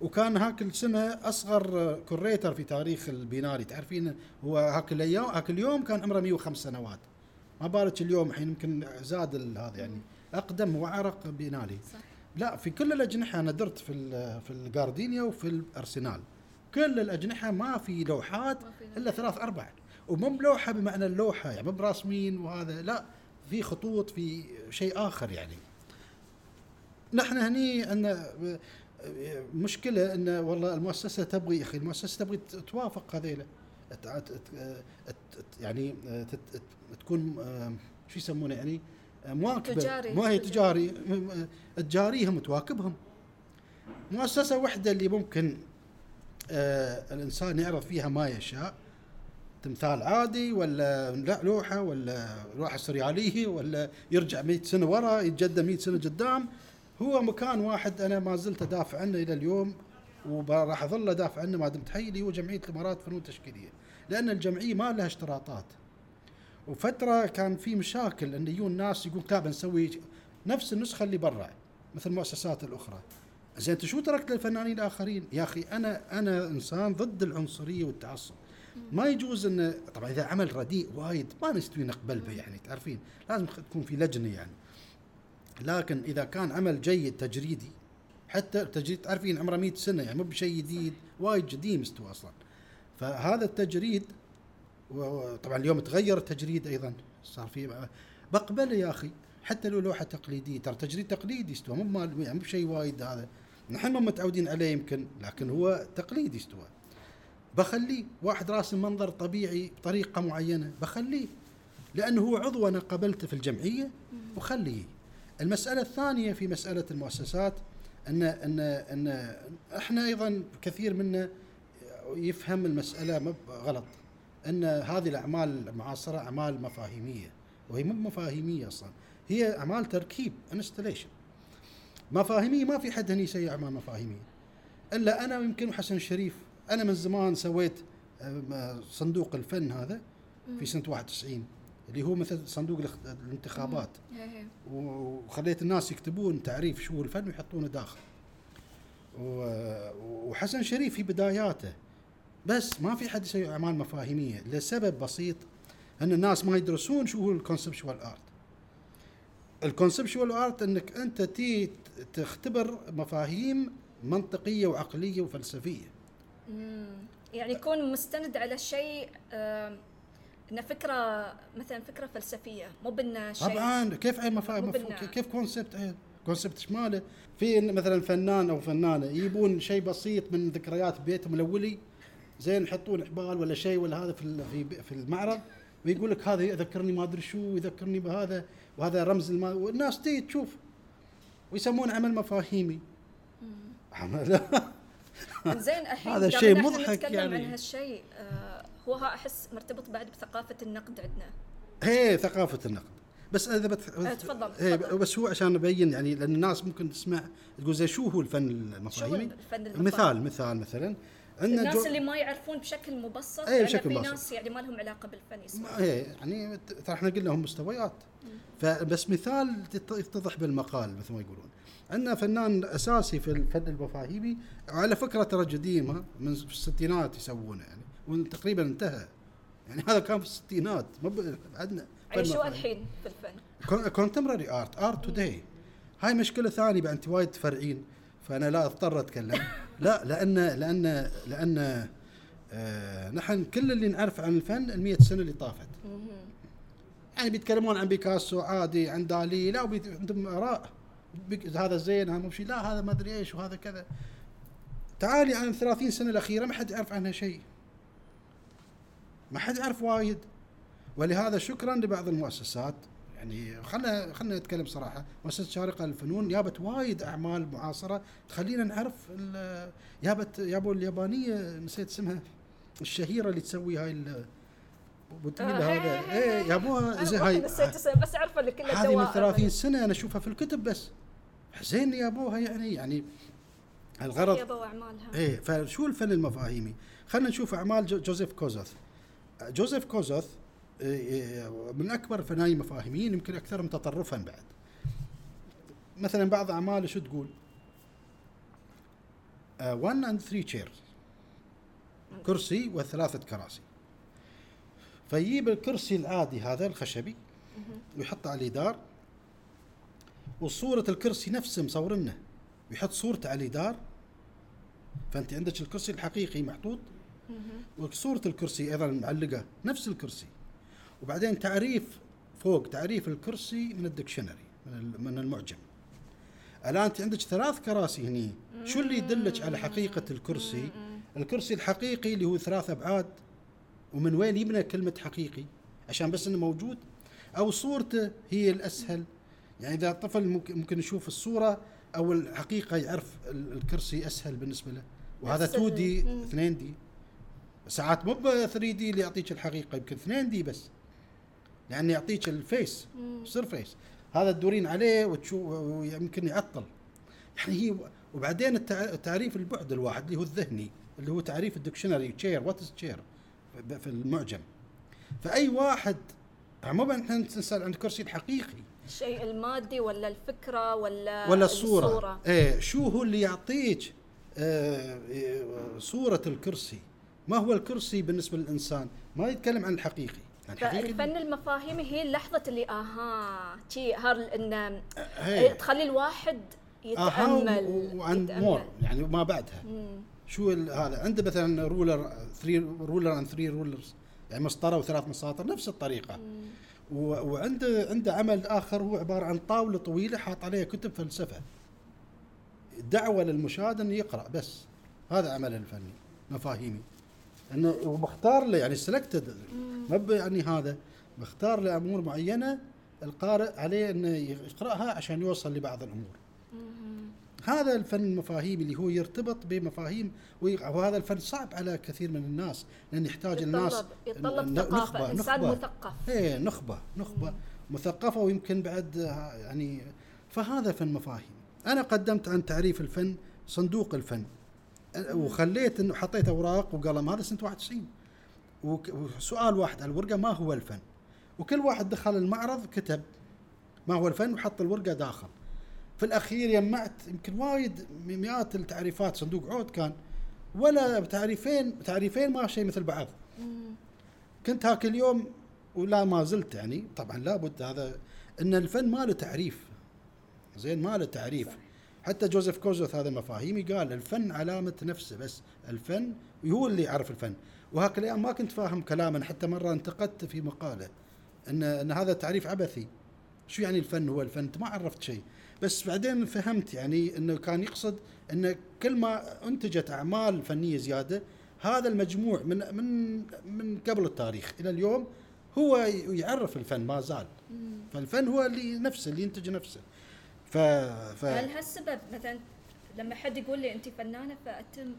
وكان هاك السنة أصغر curator في تاريخ البينالي تعرفين هو هاك الأيام هاك اليوم كان عمره 105 سنوات. ما بالك اليوم الحين يمكن زاد هذا يعني أقدم وعرق بينالي صح. لا في كل الأجنحة أنا درت في في الجاردينيا وفي الأرسنال. كل الأجنحة ما في لوحات إلا ثلاث أربع. ومو بلوحة بمعنى اللوحة يعني مو براسمين وهذا لا في خطوط في شيء آخر يعني. نحن هني عندنا مشكلة إن والله المؤسسة تبغي أخي المؤسسة تبغي توافق هذيلا يعني تكون شو يسمونه يعني مواكبة. تجاري. ما هي تجاري تجاريهم وتواكبهم. مؤسسة واحدة اللي ممكن آه الإنسان يعرض فيها ما يشاء تمثال عادي ولا لا لوحة ولا لوحه سرياليه ولا يرجع 100 سنة ورا يتجدد 100 سنة قدام. هو مكان واحد أنا ما زلت أدافع عنه إلى اليوم وراح أظل أدافع عنه ما دمت حي اللي هو جمعية الإمارات فنون تشكيلية لأن الجمعية ما لها اشتراطات وفترة كان في مشاكل إن يجون ناس يقول لا بنسوي نفس النسخة اللي برا مثل المؤسسات الأخرى زين انت شو تركت للفنانين الآخرين؟ يا أخي أنا أنا إنسان ضد العنصرية والتعصب. ما يجوز ان طبعا إذا عمل رديء وايد ما نستوي نقبل به يعني تعرفين لازم تكون في لجنة يعني. لكن إذا كان عمل جيد تجريدي حتى التجريد تعرفين عمره 100 سنة يعني مو بشيء جديد وايد قديم استوى أصلا. فهذا التجريد وطبعا اليوم تغير التجريد أيضا صار في بقبله يا أخي حتى لو لوحة تقليدية ترى تجريد تقليدي استوى مو مال يعني مو بشيء وايد هذا. نحن ما متعودين عليه يمكن لكن هو تقليدي استوى. بخليه واحد راسم منظر طبيعي بطريقة معينة بخليه لأنه هو عضو أنا قبلته في الجمعية وخليه. المسألة الثانية في مسألة المؤسسات أن أن أن إحنا أيضا كثير منا يفهم المسألة غلط أن هذه الأعمال المعاصره أعمال مفاهيمية وهي مو مفاهيمية أصلا هي أعمال تركيب installation مفاهيمية ما في حد هني يسوي أعمال مفاهيمية. إلا أنا يمكن حسن شريف أنا من زمان سويت آم، صندوق الفن هذا في سنة 91 اللي هو مثل صندوق الانتخابات. هي هي. وخليت الناس يكتبون تعريف شو هو الفن ويحطونه داخل. وحسن شريف في بداياته بس ما في حد يسوي أعمال مفاهيمية لسبب بسيط أن الناس ما يدرسون شو هو ال conceptual art ال conceptual art إنك أنت تي تختبر مفاهيم منطقية وعقلية وفلسفية. يعني يكون مستند على شيء انه فكرة مثلا فكرة فلسفية مو بإنه شيء طبعا. كيف أي مفا... مف... كيف concept concept شماله؟ في مثلا فنان أو فنانة يجيبون شيء بسيط من ذكريات بيتهم الأولي زين يحطون حبال ولا شيء ولا هذا في في في المعرض ويقول لك هذا يذكرني ما أدري شو يذكرني بهذا وهذا رمز الما والناس تيجي تشوف ويسمونه عمل مفاهيمي. عمل. [LAUGHS] زين الحين هذا شيء مضحك نتكلم يعني. عن هالشيء آه هو ها أحس مرتبط بعد بثقافة النقد عندنا. هي ثقافة النقد. بس إذا بت... آه، تفضل، إيه،. بس هو عشان ابين يعني لأن الناس ممكن تسمع تقول زي شو هو الفن شو المفاهيمي الفن؟ مثال مثال مثلا. عندنا الناس جو- اللي ما يعرفون بشكل مبسط إيه، لأن بشكل في مبسط. ناس يعني ما لهم علاقة بالفن يسمعون. إيه يعني ترى إحنا قلنا هم مستويات. فبس مثال يتضح بالمقال مثل ما يقولون. عندنا فنان أساسي في الفن المفاهيمي على فكرة ترى قديم ها، من في الستينات يسوونه. وتقريبا انتهى. يعني هذا كان في الستينات. ما ب- عندنا يعني فن شو. الحين في الفن؟ contemporary art art today هاي مشكلة ثانية بعد أنت وايد تفرعين فأنا لا أضطر أتكلم. [LAUGHS] لا لأن لأن لأن آه نحن كل اللي نعرف عن الفن ال سنة اللي طافت. يعني بيتكلمون عن بيكاسو عادي عن دالي لا عندهم آراء. هذا زين هذا مو لا هذا ما أدري إيش وهذا كذا. تعالي عن 30 سنة الأخيرة ما حد يعرف عنها شيء. ما حد يعرف وايد. ولهذا شكرا لبعض المؤسسات. يعني خلنا خلنا نتكلم صراحة. مؤسسة شارقة للفنون جابت وايد أعمال معاصرة تخلينا نعرف ال- جابت جابوا اليابانية نسيت اسمها الشهيرة اللي تسوي هاي ال- بوتيل آه، هذا إيه جابوها زي هاي. نسيت بس اعرفه اللي كله هذه من دوائر 30 سنة أنا أشوفها في الكتب بس. زين جابوها يعني يعني الغرض يابا واعمالها إيه فشو الفن المفاهيمي؟ خلينا نشوف أعمال جو- جوزيف كوزوث. جوزيف كوزوث إيه، إيه، من أكبر الفنانين المفاهيميين يمكن اكثرهم تطرفا بعد. مثلا بعض أعماله شو تقول؟ 1 and 3 chairs كرسي وثلاثة كراسي فيجيب الكرسي العادي هذا الخشبي ويحطه على اليدار وصورة الكرسي نفسه مصورنه ويحط صورته على اليدار فأنت عندك الكرسي الحقيقي محطوط وصورة الكرسي أيضا معلقة نفس الكرسي. وبعدين تعريف فوق تعريف الكرسي من ال dictionary من من المعجم. الان أنت عندك ثلاث كراسي هني. شو اللي يدلك على حقيقة الكرسي؟ الكرسي الحقيقي اللي هو ثلاث أبعاد ومن وين يبنى كلمة حقيقي؟ عشان بس إنه موجود؟ أو صورته هي الأسهل؟ يعني إذا طفل ممكن ممكن يشوف الصورة أو الحقيقة يعرف الكرسي أسهل بالنسبة له. وهذا 2 دي 2 دي. ساعات مو ب 3 دي اللي يعطيك الحقيقة يمكن 2 دي بس. لأن يعطيك ال face يصير face. هذا تدورين عليه وتشوف ويمكن يعطل. يعني هي وبعدين تعريف البعد الواحد اللي هو الذهني اللي هو تعريف ال dictionary chair what is chair في المعجم. فأي واحد مو إحنا نسأل عن الكرسي الحقيقي. الشيء المادي ولا الفكرة ولا ولا الصورة, الصورة. إيه شو هو اللي يعطيك آه صورة الكرسي؟ ما هو الكرسي بالنسبة للإنسان؟ ما يتكلم عن الحقيقي. الحقيقي الفن المفاهيمي هي اللحظة اللي آها شي هار إن إيه. تخلي الواحد يتأمل وعن مور يعني ما بعدها. مم. شو هذا؟ عنده مثلا رولر 3 رولر اند 3 رولرز يعني مسطرة وثلاث مساطر نفس الطريقة. مم. وعنده عنده عمل آخر هو عبارة عن طاولة طويلة حاط عليها كتب فلسفة. دعوة للمشاهد إنه يقرأ بس. هذا عمله الفني مفاهيمي. إنه وبختار له يعني سلكتد ما يعني هذا. بختار له أمور معينة القارئ عليه إنه يقرأها عشان يوصل لبعض الأمور. هذا الفن المفاهيمي اللي هو يرتبط بمفاهيم وهذا الفن صعب على كثير من الناس لأن يحتاج يتطلب الناس يتطلب ثقافة إنسان نخبة. مثقف. إيه نخبة نخبة مثقفة ويمكن بعد يعني فهذا فن مفاهيم. أنا قدمت عن تعريف الفن صندوق الفن. وخليت إنه حطيت أوراق وقلم هذا سنة 91 وسؤال واحد على الورقة ما هو الفن. وكل واحد دخل المعرض كتب ما هو الفن وحط الورقة داخل. في الأخير جمعت يمكن وايد مئات التعريفات صندوق عود كان ولا تعريفين تعريفين ما شيء مثل بعض. كنت هاك اليوم ولا ما زلت يعني طبعا لابد هذا إن الفن ما له تعريف. زين ما له تعريف. حتى جوزيف كوزوث هذا مفاهيمي قال الفن علامة نفسه بس. الفن هو اللي يعرف الفن. وهاك الأيام ما كنت فاهم كلامه حتى مرة انتقدت في مقالة ان إن هذا تعريف عبثي. شو يعني الفن؟ هو الفن. ما عرفت شيء. بس بعدين فهمت يعني إنه كان يقصد إن كل ما أنتجت أعمال فنية زيادة هذا المجموع من من من قبل التاريخ إلى اليوم هو يعرف الفن ما زال. فالفن هو اللي نفسه اللي ينتج نفسه. ف, ف هل هالسبب مثلا لما حد يقول لي انت فنانة فاتم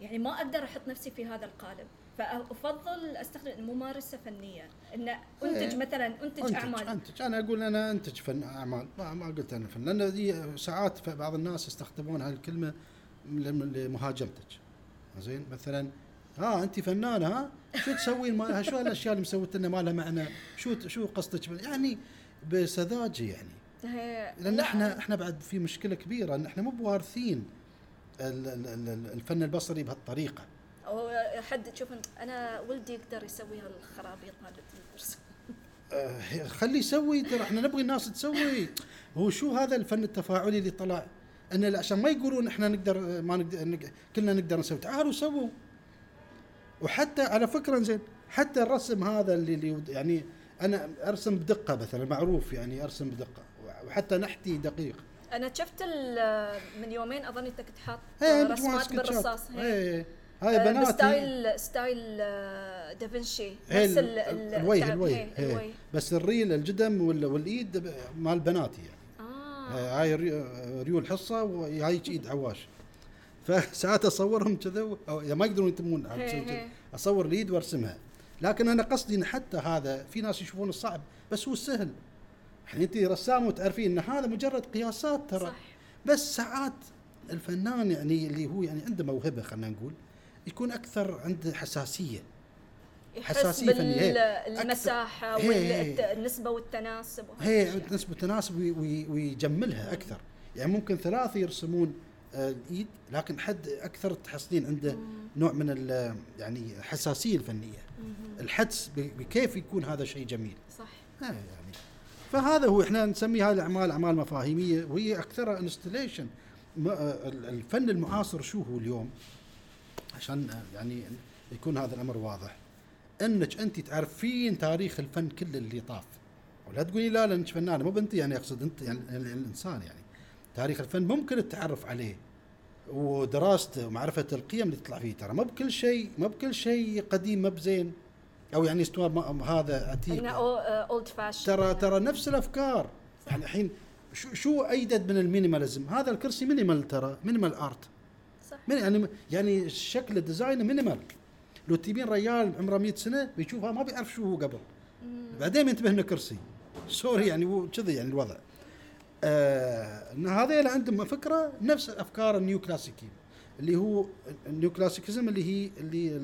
يعني ما أقدر أحط نفسي في هذا القالب. فأفضل أستخدم ممارسة فنية. إن أنتج إيه. مثلا أنتج, أنتج أعمال. أنتج. أنا أقول أنا أنتج فن أعمال. ما, ما قلت أنا فن. لأن ساعات بعض الناس يستخدمون هذه الكلمة لمهاجمتك. زين؟ مثلا ها انت فنانة ها؟ شو تسوين؟ ما شو الاشياء اللي مسويت لنا؟ ما لها معنى. شو شو قصدك يعني بسذاجة يعني. لأن إحنا إحنا بعد في مشكلة كبيرة إن إحنا مو بوارثين الفن البصري بهالطريقة. أو حد تشوف أنا ولدي يقدر يسوي هالخرابيط مالت الدرس. آه، خليه يسوي ترى إحنا نبغي الناس تسوي. هو شو هذا الفن التفاعلي اللي طلع؟ إن عشان ما يقولون إحنا نقدر ما نقدر كلنا نقدر نسوي. تعالوا سووا. وحتى على فكرة زين حتى الرسم هذا اللي, اللي يعني أنا أرسم بدقة مثلا معروف يعني أرسم بدقة. وحتى نحتي دقيق. أنا شفت من يومين أظن أنت كنت حاط رسمات بالرصاص هي. هاي آه، بناتي. ستايل ستايل آه، دافنشي. نفس الوجه الوجه بس الريل الجدم والإيد مال بناتي يعني. آه. هاي ريول حصة وهاي إيد عواش. [LAUGHS] فساعات أصورهم كذا ما يقدرون يتمون أصور اليد وأرسمها. لكن أنا قصدي إن حتى هذا في ناس يشوفون الصعب بس هو السهل يعني انت رسام وتعرفين إن هذا مجرد قياسات ترى. صح. بس ساعات الفنان يعني اللي هو يعني عنده موهبة خلينا نقول يكون أكثر عنده حساسية. حساسية فنية. المساحة والنسبة والتناسب هي النسبة والتناسب ويجملها أكثر. يعني ممكن ثلاثة يرسمون آه، الايد لكن حد أكثر تحصلين عنده نوع من يعني الحساسية الفنية. الحدس بكيف يكون هذا شيء جميل. صح. آه يعني فهذا هو إحنا نسمي هذه الأعمال أعمال مفاهيمية وهي اكثرها انستليشن الفن المعاصر شو هو اليوم؟ عشان آه، يعني يكون هذا الأمر واضح. إنك أنت تعرفين تاريخ الفن كل اللي طاف. ولا تقولي لا لأنك فنانة. مو بنت يعني أقصد أنت يعني ال- الإنسان يعني. تاريخ الفن ممكن التعرف عليه. ودراسته ومعرفة القيم اللي تطلع فيه. ترى ما بكل شيء ما بكل شيء قديم ما بزين. أو يعني استوى هذا عتيق. old fashion ترى ترى نفس الأفكار. يعني الحين شو شو أيدد من ال minimalism؟ هذا الكرسي minimal ترى minimal art. صح. من يعني يعني شكل ال design minimal. لو تجيبين ريال عمره 100 سنة بيشوفها ما بيعرف شو هو قبل. بعدين ينتبه إنه كرسي. sorry يعني كذي يعني الوضع. آه هذيل عندهم فكرة نفس افكار النيو كلاسيكي اللي هو ال neoclassicism اللي هي اللي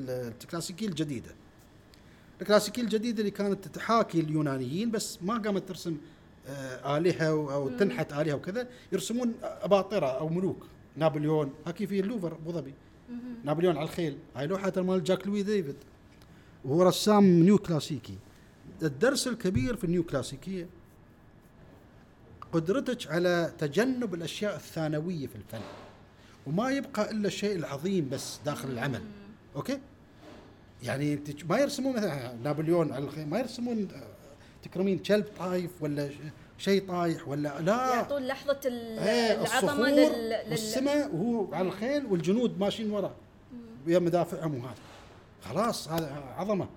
الكلاسيكية الجديدة. الكلاسيكية الجديدة اللي كانت تحاكي اليونانيين بس ما قامت ترسم آه أو أو تنحت آلهة وكذا يرسمون أباطرة أو ملوك. نابليون هاكي في اللوفر أبو ظبي. نابليون على الخيل. هاي لوحة مال جاك لوي ديفيد. وهو رسام نيو كلاسيكي. الدرس الكبير في النيو كلاسيكية قدرتك على تجنب الأشياء الثانوية في الفن. وما يبقى إلا الشيء العظيم بس داخل العمل. okay؟ يعني انت ما يرسمون مثلا نابليون على الخيل ما يرسمون آه، تكرمين كلب طايف ولا شيء طايح ولا لا. يعطون لحظة إيه العظمة الصخور لل. والسماء وهو على الخيل والجنود ماشيين ورا. ويا مدافعهم وهذا. خلاص هذا عظمة.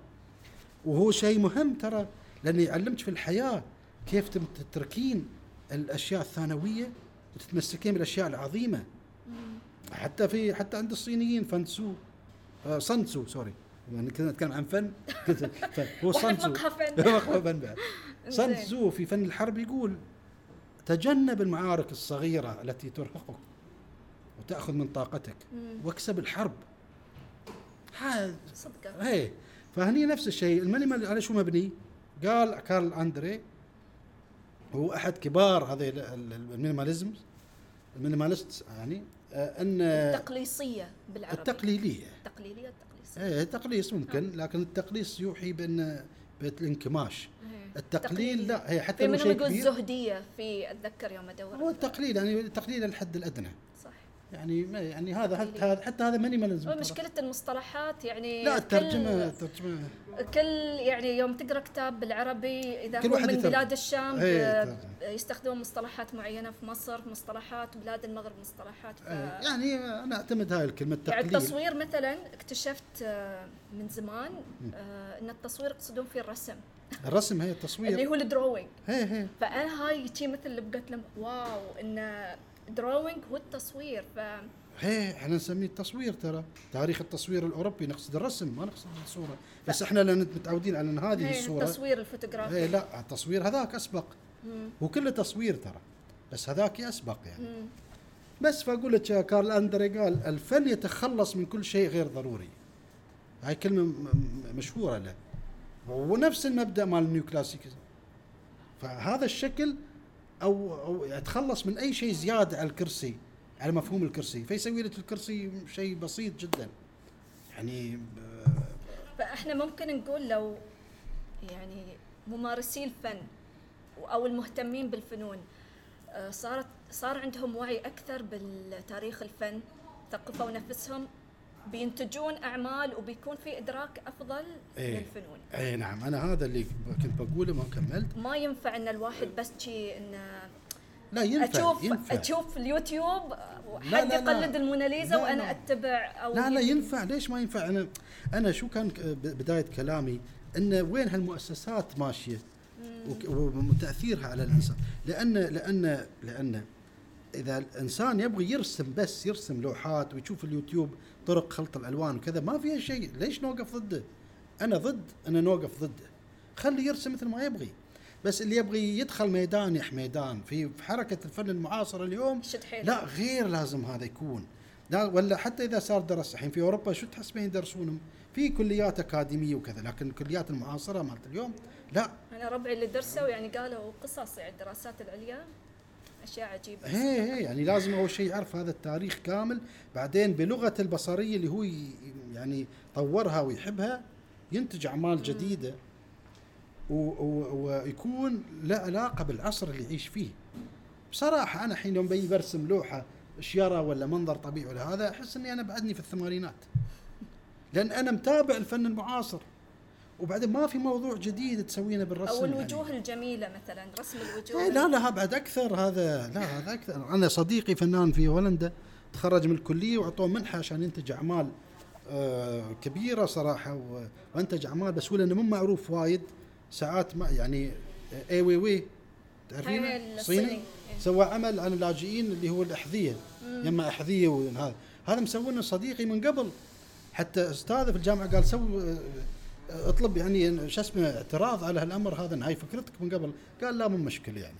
وهو شيء مهم ترى لأنه يعلمك في الحياة كيف تتركين الأشياء الثانوية وتتمسكين بالأشياء العظيمة. حتى في حتى عند الصينيين فنسو آه صنسو سوري. يعني كنا نتكلم عن فن هو مقهى فن. [LAUGHS] فن بعد. صن [LAUGHS] زين. تزو في فن الحرب يقول تجنب المعارك الصغيرة التي ترهقك وتأخذ من طاقتك واكسب الحرب. صدقة. هي. فهني نفس الشيء. ال minimal على شو مبني؟ قال كارل أندري هو أحد كبار هذه ال- ال- ال minimalism ال minimalist يعني آه، أن التقليصية بالعربي. التقليديه التقليديه التقليصيه إيه التقليص ممكن لكن التقليص يوحي بأن بالانكماش. إيه. التقليل لا هي حتى في منهم يقول زهدية في أتذكر يوم أدور. هو التقليل يعني التقليل الحد الأدنى. صح يعني ما يعني هذا حتى هذا حتى هذا ترى. مشكلة المصطلحات يعني لا كل- الترجمه الترجمه كل يعني يوم تقرأ كتاب بالعربي إذا كل هو واحد من. بلاد الشام إيه، آه،. يستخدمون مصطلحات معينة في مصر مصطلحات بلاد المغرب مصطلحات ف... إيه، يعني أنا أعتمد هاي الكلمة يعني التقليل التصوير مثلا اكتشفت آه، من زمان آه، إن التصوير يقصدون فيه الرسم. الرسم هي اللي التصوير هو ال drawing. هي هي فأنا هاي شي مثل اللي بقيت لهم wow إن drawing هو التصوير ف هي إحنا نسميه التصوير ترى. تاريخ التصوير الأوروبي نقصد الرسم ما نقصد الصورة. بس إحنا لأن متعودين على إن هذه هي الصورة. التصوير الفوتوغرافي. هي لا التصوير هذاك أسبق. مم. هو كله تصوير ترى. بس هذاك يسبق يعني. مم. بس فأقول لك كارل أندري قال الفن يتخلص من كل شيء غير ضروري. هاي كلمة مشهورة له. ونفس المبدأ مال النيو كلاسيكيزم فهذا الشكل أو أو يتخلص من أي شيء زيادة على الكرسي على مفهوم الكرسي فيسوي لك الكرسي شيء بسيط جدا. يعني فإحنا ممكن نقول لو يعني ممارسي الفن أو المهتمين بالفنون آه، صارت صار عندهم وعي أكثر بالتاريخ الفن ثقفوا نفسهم بينتجون أعمال وبيكون في إدراك أفضل إيه. للفنون. اي نعم. أنا هذا اللي كنت بقوله ما كملت. ما ينفع إن الواحد بس شي انه لا ينفع أشوف ينفع. أشوف اليوتيوب حد. يقلد الموناليزا لا، وأنا لا. أتبع أو لا لا ينفع. ليش ما ينفع؟ أنا أنا شو كان بداية كلامي؟ إن وين هالمؤسسات ماشية؟ وتأثيرها على الإنسان. لأن لأن لأن إذا الإنسان يبغى يرسم بس يرسم لوحات ويشوف اليوتيوب طرق خلط الألوان وكذا ما فيها شيء. ليش نوقف ضده؟ أنا ضد ان نوقف ضده. خليه يرسم مثل ما يبغي. بس اللي يبغي يدخل ميدان يح ميدان. في حركة الفن المعاصر اليوم لا غير لازم هذا يكون. لا ولا حتى إذا صار درس. الحين في أوروبا شو تحسبين يدرسونهم؟ في كليات أكاديمية وكذا لكن الكليات المعاصرة مالت اليوم لا. أنا ربعي اللي درسوا يعني قالوا قصص يعني الدراسات العليا. أشياء عجيبة. هي هي يعني لازم أول شيء يعرف هذا التاريخ كامل بعدين بلغة البصرية اللي هو يعني طورها ويحبها ينتج أعمال جديدة ويكون له علاقة بالعصر اللي يعيش فيه. بصراحة أنا حين يوم بي برسم لوحة شيره ولا منظر طبيعي ولا هذا أحس إني أنا بعدني في الثمانينات. لأن أنا متابع الفن المعاصر. وبعدين ما في موضوع جديد تسوينه بالرسم أو يعني. الوجوه الجميلة مثلا رسم الوجوه. إيه لا لا بعد أكثر هذا لا هذا أكثر. أنا صديقي فنان في هولندا تخرج من الكلية وأعطوه منحة عشان ينتج أعمال آه كبيرة صراحة وأنتج أعمال بس هو لأنه مو معروف وايد ساعات ما يعني آي ويوي هاي تعرفين. صيني؟ سوى عمل عن اللاجئين اللي هو الأحذية يما أحذية وهذا. هذا مسوينه صديقي من قبل. حتى أستاذه في الجامعة قال سوي اطلب يعني شو اسمه اعتراض على هالأمر هذا ان هاي فكرتك من قبل. قال لا مو مشكلة يعني.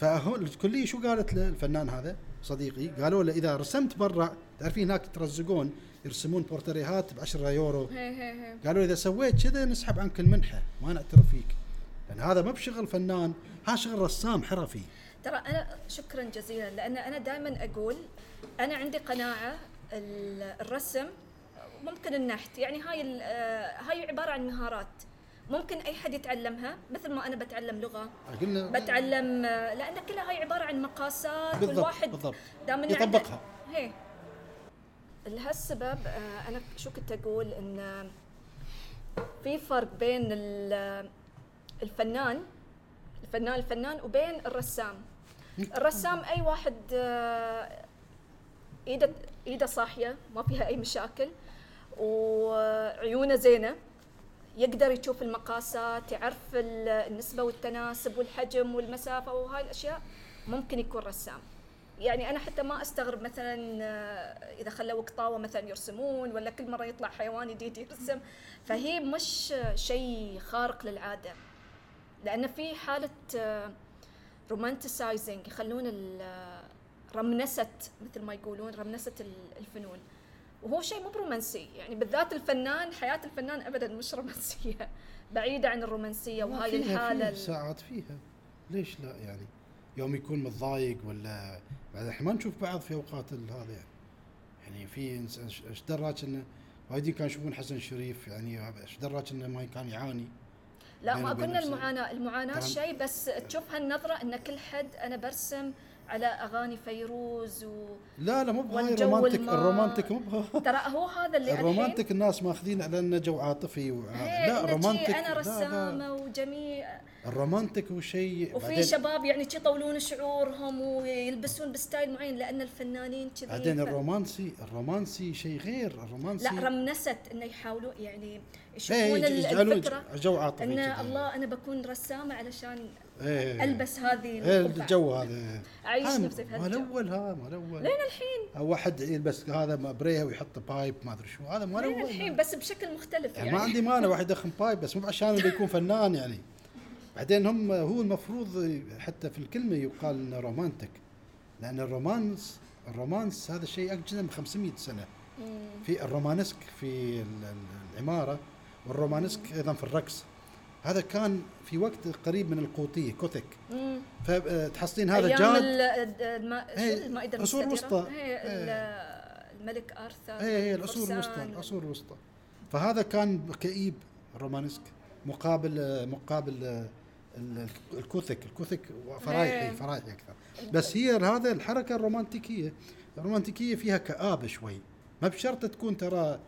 فهو الكلية شو قالت له الفنان هذا؟ صديقي قالوا له إذا رسمت برا تعرفين هناك يترزقون يرسمون بورتريهات ب 10 يورو قالوا إذا سويت كذا نسحب عنك المنحة ما نعترف فيك. لأن هذا ما بشغل فنان ها شغل رسام حرفي ترى أنا شكرا جزيلا لأن أنا دائما أقول أنا عندي قناعة ال- الرسم ممكن النحت. يعني هاي ال- آه، هاي عبارة عن مهارات. ممكن أي حد يتعلمها مثل ما أنا بتعلم لغة. قلنا بتعلم آه، لأن كلها هاي عبارة عن مقاسات بالضبط والواحد بالضبط. دام يطبقها. هي. لهالسبب آه، أنا شو كنت أقول؟ إن في فرق بين ال- الفنان الفنان الفنان وبين الرسام. الرسام أي واحد إيده إيده صاحية ما فيها أي مشاكل. وعيونه زينة. يقدر يشوف المقاسات يعرف ال- النسبة والتناسب والحجم والمسافة وهاي الأشياء ممكن يكون رسام. يعني أنا حتى ما أستغرب مثلا آه، إذا خلوا قطاوه مثلا يرسمون ولا كل مرة يطلع حيوان جديد يرسم. فهي مش شيء خارق للعادة. لأن في حالة romanticizing يخلون ال- رمنسة مثل ما يقولون رمنسة ال- الفنون. وهو شيء مو برومانسي يعني بالذات الفنان حياة الفنان ابدا مش رومانسية [LAUGHS] بعيدة عن الرومانسية وهاي فيها- الحالة فيها ساعات فيها ليش لا يعني يوم يكون متضايق ولا بعد إحنا ما نشوف بعض في أوقات هذا يعني يعني في إنس- إيش دراك إنه وايدين كانوا يشوفون حسن شريف يعني إيش دراك إنه ما كان يعاني لا ما قلنا. المعاناه المعاناة. شيء بس تشوف هالنظرة إن كل حد أنا برسم على أغاني فيروز و لا لا مو بهاي ال romantic. ال romantic مو بها ترى هو هذا اللي ال romantic الناس ماخذين على إنه جو عاطفي وع- هي لا romantic أنا. رسامة وجميع ال romantic هو شيء وفي بعدين- شباب يعني يطولون شعورهم ويلبسون ب style معين لأن الفنانين كذي بعدين الرومانسي الرومانسي شيء غير الرومانسي لا رمنسة إنه يحاولوا يعني إيه، يشوفون الفكرة جو عاطفي إن كذا. الله أنا بكون رسامة علشان إيه. ألبس هذه إيه. الجو هذا. اعيش هذا نفسي في هالجو الأول ها ما الأول لين الحين. واحد يلبس هذا beret ويحط pipe ما أدري شو. هذا ما لين الأول الحين بس بشكل مختلف يعني يعني, ما عندي مانع واحد يدخن pipe بس مو عشان انه يكون فنان يعني. بعدين هم هو المفروض حتى في الكلمة يقال إنه romantic لأن ال romance ال romance هذا شيء اجدد من 500 سنة. في ال Romanesque في ال- ال- العمارة وال Romanesque أيضا في الرقص. هذا كان في وقت قريب من القوطية Gothic مم. فتحصلين هذا جاد الم- شو إيه، المائده عصور المستديرة؟ وسطى. هي إيه. ال- الملك أرثر اي اي العصور الوسطى العصور الوسطى فهذا كان كئيب الرومانسك مقابل مقابل ال- الكوثك الكوثك فرايحي إيه. فرايحي أكثر بس هي هذا الحركة الرومانتيكية الرومانتيكية فيها كآبة شوي ما بشرط تكون ترى آه،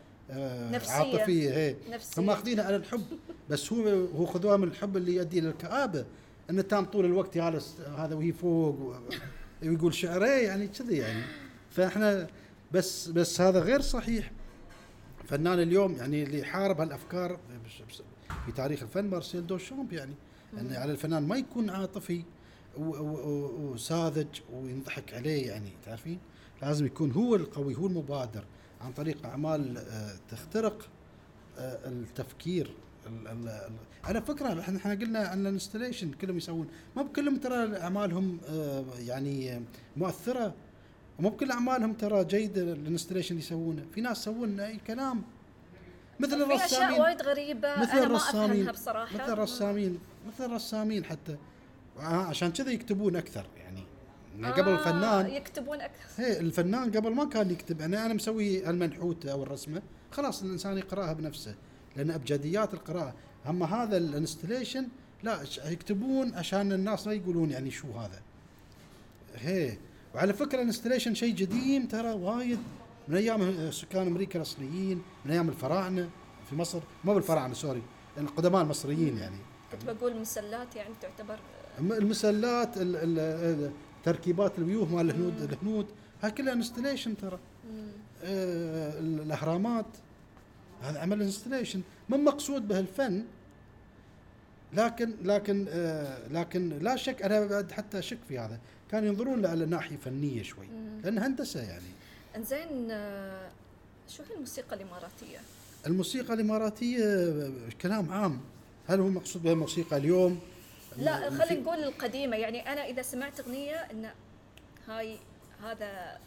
نفسية. عاطفية هي نفسية. هم ماخذينها على الحب بس هو هو خذوها من الحب اللي يؤدي إلى الكآبة. انه تام طول الوقت جالس هذا وهي فوق ويقول شعر إيه يعني كذي يعني. فإحنا بس بس هذا غير صحيح. فنان اليوم يعني اللي حارب هالأفكار في تاريخ الفن مارسيل دوشامب يعني إن على الفنان ما يكون عاطفي وساذج وينضحك عليه يعني تعرفين؟ لازم يكون هو القوي هو المبادر. عن طريق أعمال آه، تخترق آه، التفكير ال- فكرة إحنا إحنا قلنا عن ال installation كلهم يسوون ما بكلهم ترى أعمالهم آه، يعني مؤثرة ومو بكل أعمالهم ترى جيدة الانستليشن اللي يسوونه في ناس يسوون أي كلام. مثل في أشياء الرسامين. وايد غريبة مثل أنا ما الرسامين. افهمها بصراحة. مثل الرسامين مثل الرسامين حتى. عشان كذا يكتبون أكثر يعني يعني قبل الفنان يكتبون أكثر. هي الفنان قبل ما كان يكتب يعني أنا مسوي المنحوت أو الرسمة خلاص الإنسان يقرأها بنفسه لأن أبجديات القراءة. أما هذا ال installation لا يكتبون عشان الناس لا يقولون يعني شو هذا. هي وعلى فكرة ال installation شيء قديم ترى وايد من أيام سكان أمريكا الأصليين من أيام الفراعنة في مصر. مو بالفراعنة sorry القدماء المصريين يعني. كنت بقول مسلات يعني تعتبر الم- المسلات ال- ال- ال- تركيبات الويوه مال الهنود. الهنود هاي كلها installation ترى. آه، الأهرامات هذا عمل انستليشن ما مقصود به الفن لكن لكن آه، لكن لا شك أنا بعد حتى أشك في هذا كانوا ينظرون له على ناحية فنية شوي. لأن هندسة يعني إنزين آه، شو هي الموسيقى الإماراتية؟ الموسيقى الإماراتية آه، كلام عام هل هو مقصود بها الموسيقى اليوم لا خلينا نقول القديمة. يعني أنا إذا سمعت أغنية إن هاي هذا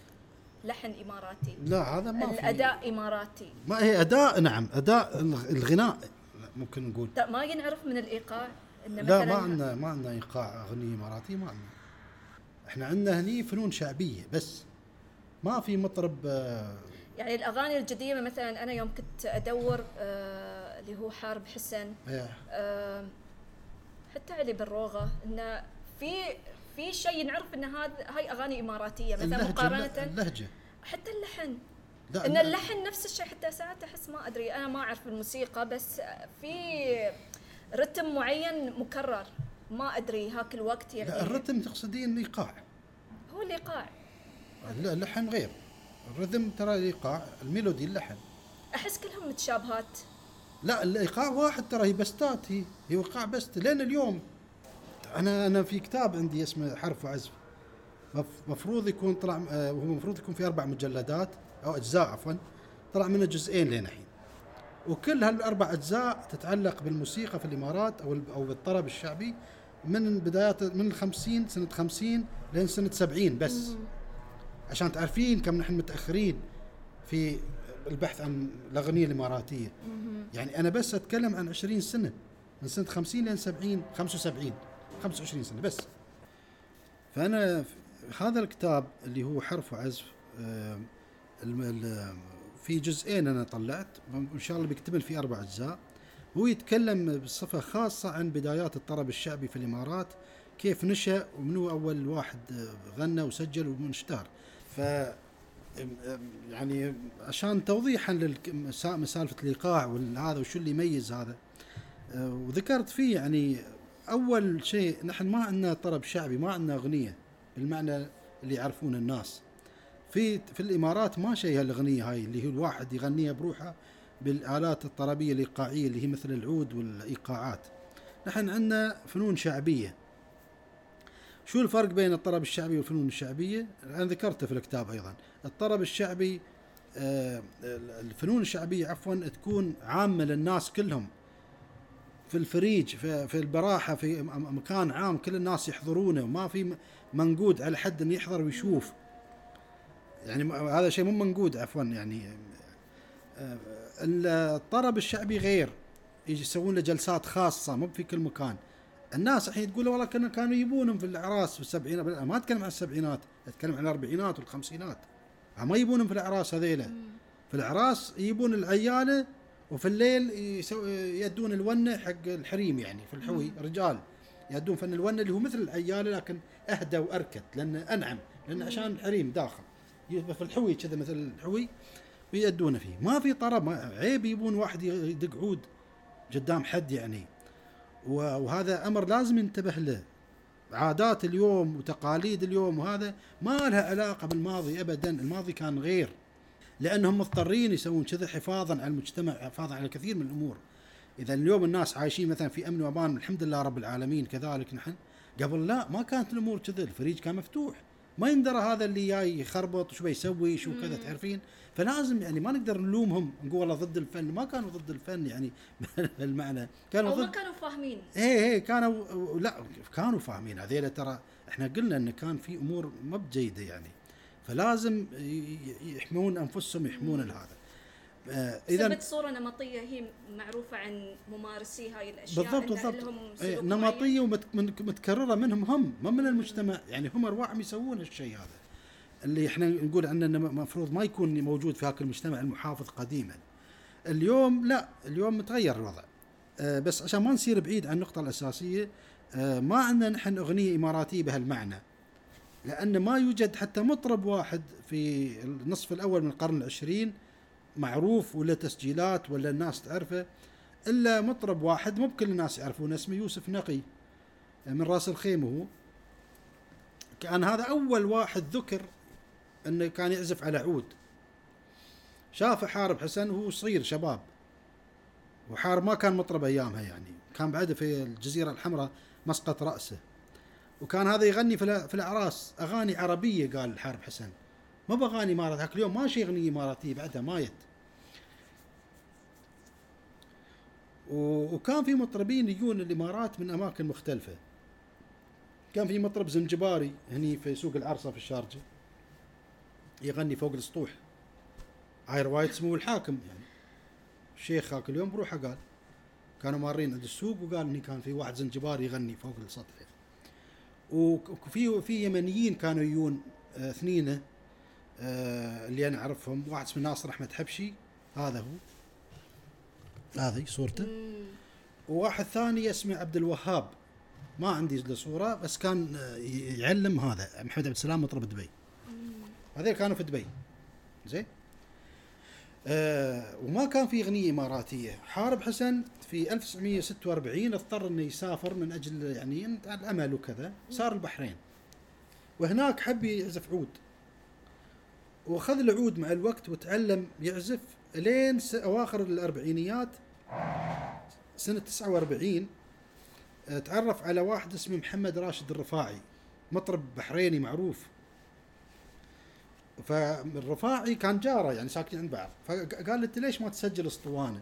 لحن إماراتي. لا هذا ما في. الأداء إماراتي. ما هي أداء نعم أداء الغ- الغناء ممكن نقول. لا، ما ينعرف من الإيقاع. إن لا ما عندنا ما عندنا إيقاع أغنية اماراتي ما عندنا. إحنا عندنا هني فنون شعبية بس. ما في مطرب آه، يعني الأغاني القديمه مثلا أنا يوم كنت أدور آه اللي هو حارب حسن إيه، آه حتى علي بالروغة انه في في شيء نعرف إن هذا هاي أغاني إماراتية مثلا اللهجة مقارنة اللهجه حتى اللحن. لا إن اللحن نفس الشيء حتى ساعات أحس ما أدري أنا ما أعرف الموسيقى بس في رتم معين مكرر. ما أدري هاك الوقت يعني. لا الرتم تقصدين الايقاع هو الايقاع لا اللحن غير. الرتم ترى الايقاع الميلودي اللحن. أحس كلهم متشابهات. لا الايقاع واحد ترى هي بستات هي هي ايقاع بست. لين اليوم أنا أنا في كتاب عندي اسمه حرف وعزف. مف- مفروض يكون طلع آه، هو مفروض يكون في أربع مجلدات أو أجزاء عفوا. طلع منه جزئين لين الحين. وكل هالأربع أجزاء تتعلق بالموسيقى في الإمارات أو أو بالطرب الشعبي من بدايات من ال 50 سنة 50 لين سنة 70 بس. عشان تعرفين كم نحن متأخرين في البحث عن الأغنية الإماراتية. يعني أنا بس أتكلم عن 20 سنة من سنة 50 لين 70 75 25 سنة بس. فأنا هذا الكتاب اللي هو حرف وعزف آه، في جزئين أنا طلعت وإن شاء الله بيكتمل في أربع أجزاء. هو يتكلم بصفة خاصة عن بدايات الطرب الشعبي في الإمارات كيف نشأ ومنو أول واحد غنى وسجل واشتهر ف يعني عشان توضيحا لمسالفه الايقاع وهذا وشو اللي يميز هذا. آه، وذكرت فيه يعني أول شيء نحن ما عندنا طرب شعبي ما عندنا أغنية بالمعنى اللي يعرفون الناس. في في الإمارات ما شيء هالأغنية هاي اللي هو الواحد يغنيها بروحه بالآلات الطربية الايقاعيه اللي هي مثل العود والإيقاعات. نحن عندنا فنون شعبية. شو الفرق بين الطرب الشعبي والفنون الشعبية؟ أنا ذكرته في الكتاب أيضا. الطرب الشعبي آه، الفنون الشعبية عفوا تكون عامة للناس كلهم. في الفريج في, البراحة في مكان عام كل الناس يحضرونه وما في منقود على حد إنه يحضر ويشوف. يعني هذا شيء مو منقود عفوا يعني. آه، الطرب الشعبي غير. يسوون له جلسات خاصة مو في كل مكان. الناس الحين تقول والله كانوا كانوا يبونهم في الإعراس في السبعينات. ما أتكلم عن السبعينات أتكلم عن الأربعينات والخمسينات. ما يبونهم في الإعراس هذيلا. في الإعراس يجيبون العيالة وفي الليل يسو يدون الونة حق الحريم يعني في الحوي رجال يدون فن الونة اللي هو مثل العيالة لكن أهدى وأركد لأنه أنعم لأن عشان الحريم داخل. في الحوي كذا مثل الحوي ويأدونه فيه. ما في طرب ما عيب يبون واحد يدق عود قدام حد يعني. وهذا أمر لازم ينتبه له. عادات اليوم وتقاليد اليوم وهذا ما لها علاقة بالماضي ابدا الماضي كان غير. لأنهم مضطرين يسوون كذا حفاظا على المجتمع حفاظا على كثير من الأمور. إذا اليوم الناس عايشين مثلا في أمن وأمان الحمد لله رب العالمين كذلك نحن. قبل لا ما كانت الأمور كذا الفريج كان مفتوح. ما يندرى هذا اللي جاي يخربط شو بيسوي شو كذا تعرفين؟ فلازم يعني ما نقدر نلومهم نقول والله ضد الفن. ما كانوا ضد الفن يعني [LAUGHS] بالمعنى. كانوا ما ضد كانوا فاهمين. إيه إيه كانوا لا كانوا فاهمين. هذيلا ترى إحنا قلنا إن كان في أمور ما بجيدة يعني. فلازم يحمون أنفسهم يحمون هذا آه اذا اذا صورة نمطية هي معروفة عن ممارسي هاي الأشياء بالضبط بالضبط. إيه، نمطية ومتكرره منهم هم ما من المجتمع. يعني هم أرواحهم يسوون الشيء هذا. اللي إحنا نقول عنه انه المفروض ما يكون موجود في هاك المجتمع المحافظ قديما. اليوم لا اليوم متغير الوضع. آه بس عشان ما نصير بعيد عن النقطة الأساسية آه ما عندنا نحن أغنية إماراتية بهالمعنى. لأن ما يوجد حتى مطرب واحد في النصف الأول من القرن العشرين معروف ولا تسجيلات ولا الناس تعرفه إلا مطرب واحد مو بكل الناس يعرفونه اسمه يوسف نقي من رأس الخيمة هو. كان هذا أول واحد ذكر أنه كان يعزف على عود. شافه حارب حسن وهو صغير شباب. وحارب ما كان مطرب أيامها يعني. كان بعده في الجزيرة الحمراء مسقط رأسه. وكان هذا يغني في الأعراس. أغاني عربية قال الحارب حسن. ما بأغاني امارات هاك اليوم ماشي أغنية اماراتيه بعدها مايت وكان في مطربين يجون الإمارات من أماكن مختلفة. كان في مطرب زنجباري هني في سوق العرصه في الشارجة. يغني فوق السطوح. هاي رواية سمو الحاكم. يعني الشيخ هاك اليوم بروحه قال كانوا مارين عند السوق وقال إني كان في واحد زنجباري يغني فوق السطح. وفي في يمنيين كانوا يجون آه، اثنين آه اللي أنا أعرفهم. واحد اسمه ناصر أحمد حبشي هذا هو. هذه صورته. وواحد ثاني اسمه عبد الوهاب. ما عندي له صورة بس كان آه، يعلم هذا. محمد عبد السلام مطرب دبي. هذول كانوا في دبي. زين؟ آه وما كان في أغنية إماراتية. حارب حسن في 1946 اضطر إنه يسافر من أجل يعني الأمل وكذا. صار البحرين. وهناك حب يعزف عود. وأخذ العود مع الوقت وتعلم يعزف لين أواخر الأربعينيات سنة 49 آه، تعرف على واحد اسمه محمد راشد الرفاعي مطرب بحريني معروف. فالرفاعي كان جاره يعني ساكنين عند بعض. فقال انت ليش ما تسجل اسطوانة؟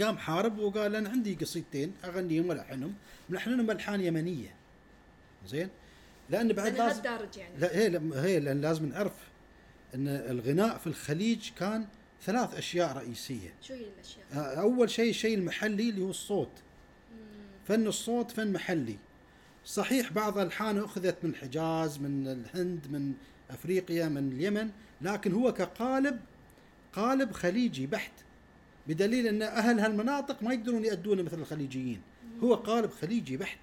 قام حارب وقال أنا عندي قصيدتين أغنيهم وألحنهم. ملحنهم ألحان يمنية. زين؟ لأن بعد لازم يعني. لا هي هي لأن لازم نعرف إن الغناء في الخليج كان ثلاث أشياء رئيسية. شو هي الأشياء؟ أول شيء الشيء المحلي اللي هو الصوت. فن الصوت فن محلي. صحيح بعض الحانه أخذت من الحجاز من الهند من أفريقيا من اليمن لكن هو كقالب قالب خليجي بحت بدليل أن أهل هالمناطق ما يقدرون يأدونه مثل الخليجيين. هو قالب خليجي بحت.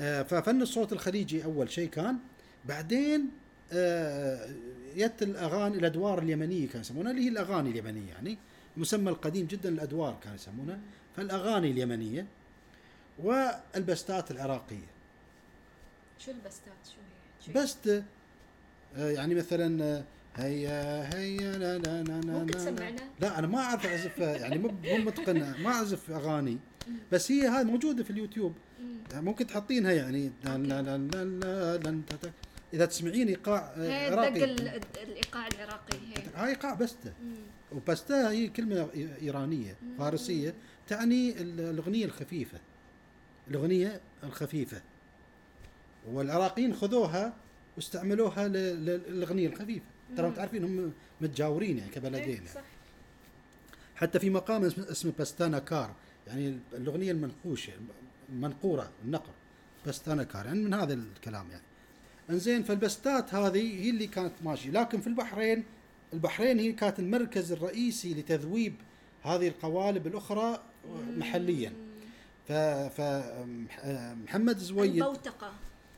آه ففن الصوت الخليجي أول شيء كان بعدين آه يت الأغاني الأدوار اليمنية كانوا يسمونها اللي هي الأغاني اليمنية يعني المسمى القديم جدا الأدوار كانوا يسمونها فالأغاني اليمنية والبستات العراقية. شو البستات؟ شو هي؟ بسته آه، يعني مثلا آه، هيا هيا لا لا لا لا ممكن تسمعنا؟ لا أنا ما اعرف اعزف يعني مو متقن ما اعزف اغاني بس هي هاي موجوده في اليوتيوب ممكن تحطينها يعني لا لا لا لا لا اذا تسمعين ايقاع آه، عراقي الايقاع العراقي هاي ايقاع بسته وبسته هي كلمه ايرانيه فارسيه تعني الاغنيه الخفيفه الاغنيه الخفيفه والعراقيين خذوها واستعملوها للاغنيه الخفيفه ترى تعرفين هم متجاورين يعني كبلدين. يعني. صح. حتى في مقام اسمه باستانا كار يعني الاغنيه المنقوشة المنقوره النقر. باستانا كار يعني من هذا الكلام يعني. إنزين فالبستات هذه هي اللي كانت ماشية. لكن في البحرين البحرين هي كانت المركز الرئيسي لتذويب هذه القوالب الأخرى محليا. ف محمد زويد البوتقه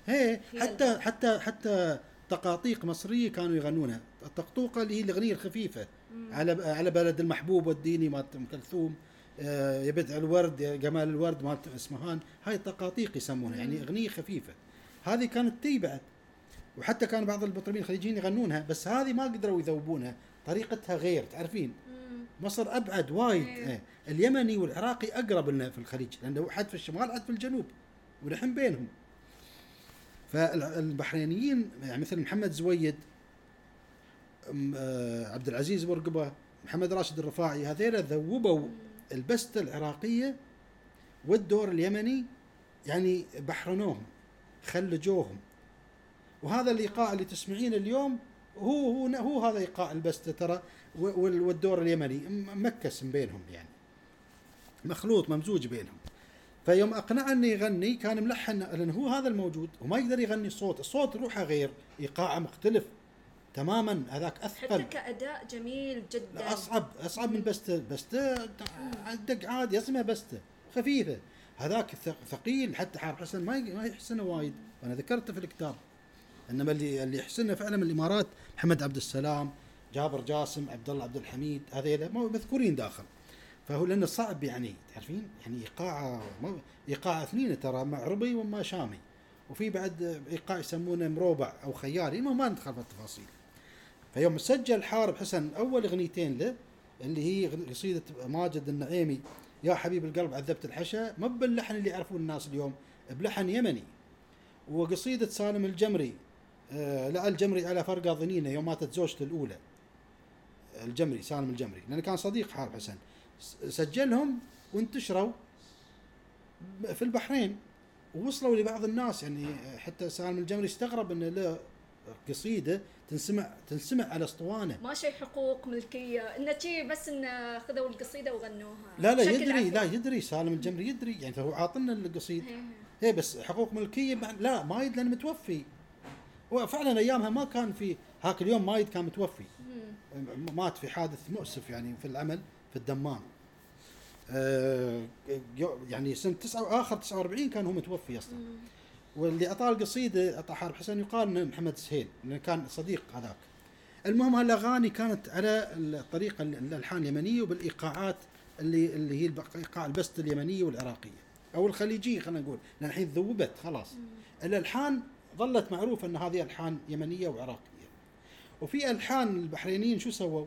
هي حتى حتى حتى تقاطيق مصرية كانوا يغنونها. الطقطوقه اللي هي الأغنية الخفيفة. مم. على على بلد المحبوب والديني مالت أم كلثوم. آه، يا بدع الورد يا جمال الورد مالت اسمهان هاي التقاطيق يسمونها يعني أغنية خفيفة. هذه كانت تي بعد وحتى كان بعض المطربين الخليجيين يغنونها بس هذه ما قدروا يذوبونها. طريقتها غير تعرفين؟ مصر أبعد وايد. إيه. اليمني والعراقي أقرب لنا في الخليج لأنه حد في الشمال حد في الجنوب ونحن بينهم. فالبحرينيين يعني مثل محمد زويد آه، عبد العزيز بورقبة محمد راشد الرفاعي هذيلا ذوبوا البستة العراقية والدور اليمني يعني بحرنوهم خلجوهم. وهذا الايقاع اللي تسمعينه اليوم هو هو هو هذا إيقاع البستة ترى والدور اليمني مكس بينهم يعني. مخلوط ممزوج بينهم. فيوم اقنعه انه يغني كان ملحن لأن هو هذا الموجود وما يقدر يغني صوت الصوت روحه غير ايقاعه مختلف تماما هذاك حتى اثقل كأداء جميل جدا. أصعب أصعب من بسته بسته دق عادي اسمها بسته خفيفة. هذاك ثقيل حتى حارب حسن ما ما يحسنه وايد. وأنا ذكرته في الكتاب. إنما اللي اللي يحسنه فعلا من الإمارات محمد عبد السلام جابر جاسم عبد الله عبد الحميد هذيلا مذكورين داخل. فهو لأنه صعب يعني تعرفين؟ يعني إيقاع إيقاع اثنين ترى معربي وما شامي. وفي بعد إيقاع يسمونه مروبع أو خيالي المهم ما ندخل في التفاصيل. فيوم سجل حارب حسن أول أغنيتين له اللي هي قصيدة ماجد النعيمي يا حبيب القلب عذبت الحشا ما باللحن اللي يعرفون الناس اليوم بلحن يمني. وقصيدة سالم الجمري آه لا الجمري على فرقه ظنينه يوم ماتت زوجته الأولى. الجمري سالم الجمري لأنه كان صديق حارب حسن. سجلهم وانتشروا في البحرين. ووصلوا لبعض الناس يعني حتى سالم الجمري استغرب انه له قصيدة تنسمع تنسمع على أسطوانة. ما شيء حقوق ملكية. انه شي بس انه خذوا القصيدة وغنوها. لا لا يدري عفوي. لا يدري سالم الجمري يدري. يعني فهو عاطنا القصيد إيه. إيه. بس حقوق ملكية لا مايد لأنه متوفي. وفعلا أيامها ما كان في هاك اليوم مايد كان متوفي. مات في حادث مؤسف يعني في العمل. في الدمام. آه، يعني سنة تسعة آخر 49 كان هو متوفي أصلا. واللي اعطاه القصيده اعطى حارب حسن يقال محمد سهيل لأنه كان صديق هذاك. المهم هالأغاني كانت على الطريقة ال- الألحان اليمنية وبالإيقاعات اللي اللي هي إيقاع البسته اليمنية والعراقية. أو الخليجية خلينا نقول لأن الحين ذوبت خلاص. الألحان ظلت معروفة إن هذه ألحان يمنية وعراقية. وفي ألحان البحرينيين شو سووا؟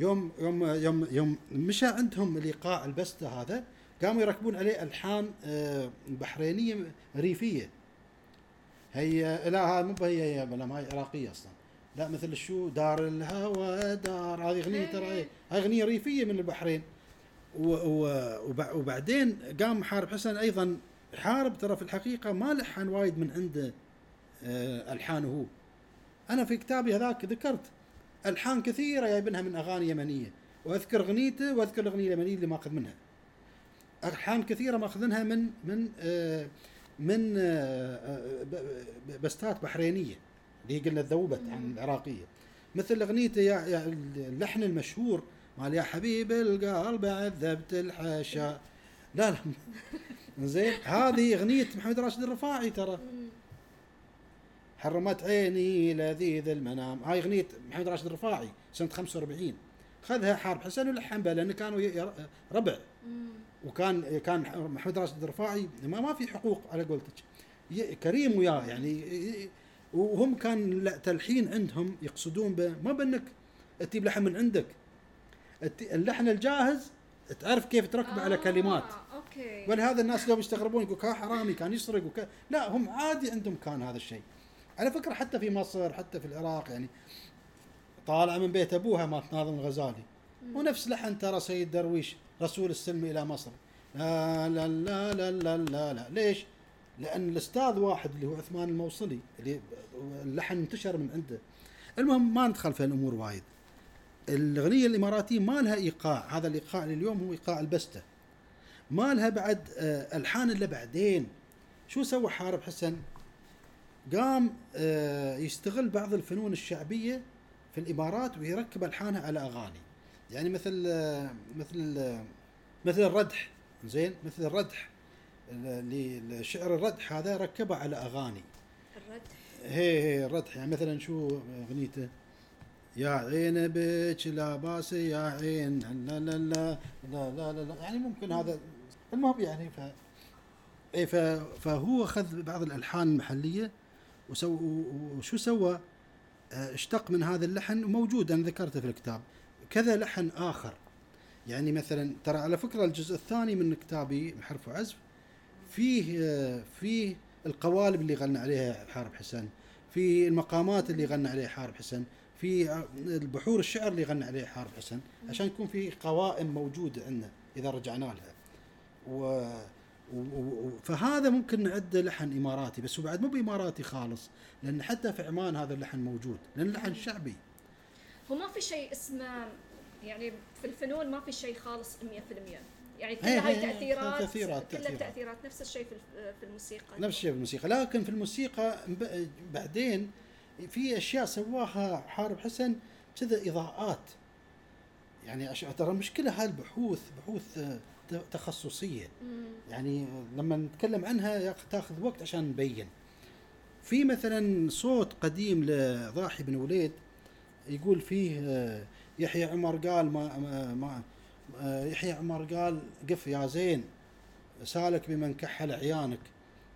يوم يوم يوم يوم مشى عندهم الايقاع البسته هذا قاموا يركبون عليه ألحان آه، بحرينية ريفية. هي لا هاي مو هي هي لا ما هي عراقية أصلا. لا مثل شو دار الهوى دار هذه أغنية ترى هاي أغنية ريفية من البحرين. وبعدين قام حارب حسن أيضا حارب ترى في الحقيقة ما لحن وايد من عنده آه، ألحانه هو. أنا في كتابي هذاك ذكرت الحان كثيرة جايبينها من أغاني يمنية. وأذكر أغنيته وأذكر الأغنية اليمنية اللي ماخذ منها. الحان كثيرة ماخذينها من من آه، من آه، آه، بستات بحرينية. اللي هي قلنا ذوبت عن العراقية. مثل أغنيته يا يا اللحن المشهور مال يا حبيب القلب عذبت الحشا لا لا. [LAUGHS] زين. هذه أغنية محمد راشد الرفاعي ترى. حرمت عيني لذيذ المنام. هاي أغنية محمد راشد الرفاعي سنة 45 خذها حارب حسن ولحن بها لأن كانوا ربع. وكان كان محمد راشد الرفاعي ما, ما في حقوق على قولتك. كريم وياه يعني وهم كان لا تلحين عندهم يقصدون به ما بأنك تجيب لحن من عندك. اللحن الجاهز تعرف كيف تركبه على كلمات. آه، أوكي. ولهذا الناس اليوم يستغربون يقول كان حرامي كان يسرق وك... لا هم عادي عندهم كان هذا الشيء. على فكرة حتى في مصر حتى في العراق يعني طالع من بيت أبوها مات ناظم الغزالي. ونفس لحن ترى سيد درويش رسول السلم إلى مصر. لا لا لا لا لا لا, لا. ليش؟ لأن الأستاذ واحد اللي هو عثمان الموصلي اللي اللحن انتشر من عنده. المهم ما ندخل في الأمور وايد. الأغنية الإماراتية ما لها إيقاع. هذا الإيقاع اللي اليوم هو إيقاع البستة. ما لها بعد آه، ألحان إلا بعدين. شو سوى حارب حسن؟ قام آه، يستغل بعض الفنون الشعبية في الإمارات ويركب الحانها على أغاني. يعني مثل آه، مثل آه، مثل الردح. زين؟ مثل الردح. اللي الشعر الردح هذا ركبه على أغاني. الردح. هي هي الردح. يعني مثلا شو أغنيته؟ يا عين بك لا باس يا عين لا لا لا لا لا لا, لا. يعني ممكن هذا المهم يعني ف اي ف فهو أخذ بعض الألحان المحلية وسو وشو سوى؟ آه، اشتق من هذا اللحن وموجود أنا ذكرته في الكتاب. كذا لحن آخر. يعني مثلا ترى على فكرة الجزء الثاني من كتابي حرف وعزف فيه آه، فيه القوالب اللي غنى عليها حارب حسن في المقامات اللي غنى عليها حارب حسن في آه، البحور الشعر اللي غنى عليها حارب حسن عشان يكون في قوائم موجودة عندنا إذا رجعنا لها. و فهذا ممكن نعده لحن إماراتي بس هو بعد مو بإماراتي خالص لأن حتى في عمان هذا اللحن موجود لأن اللحن شعبي. هو ما في شيء اسمه يعني في الفنون ما في شيء خالص 100% يعني كل هاي تاثيرات تأثيرات- كلها تأثيرات. نفس الشيء في الموسيقى. نفس الشيء في الموسيقى لكن في الموسيقى بعدين في أشياء سواها حارب حسن كذا إضاءات. يعني ترى مشكله هالبحوث بحوث آه، تخصصية. يعني لما نتكلم عنها تاخذ وقت عشان نبين. في مثلا صوت قديم لضاحي بن وليد يقول فيه آه، يحيى عمر قال ما, ما, ما آه، يحيى عمر قال قف يا زين سالك بمن كحل عيانك.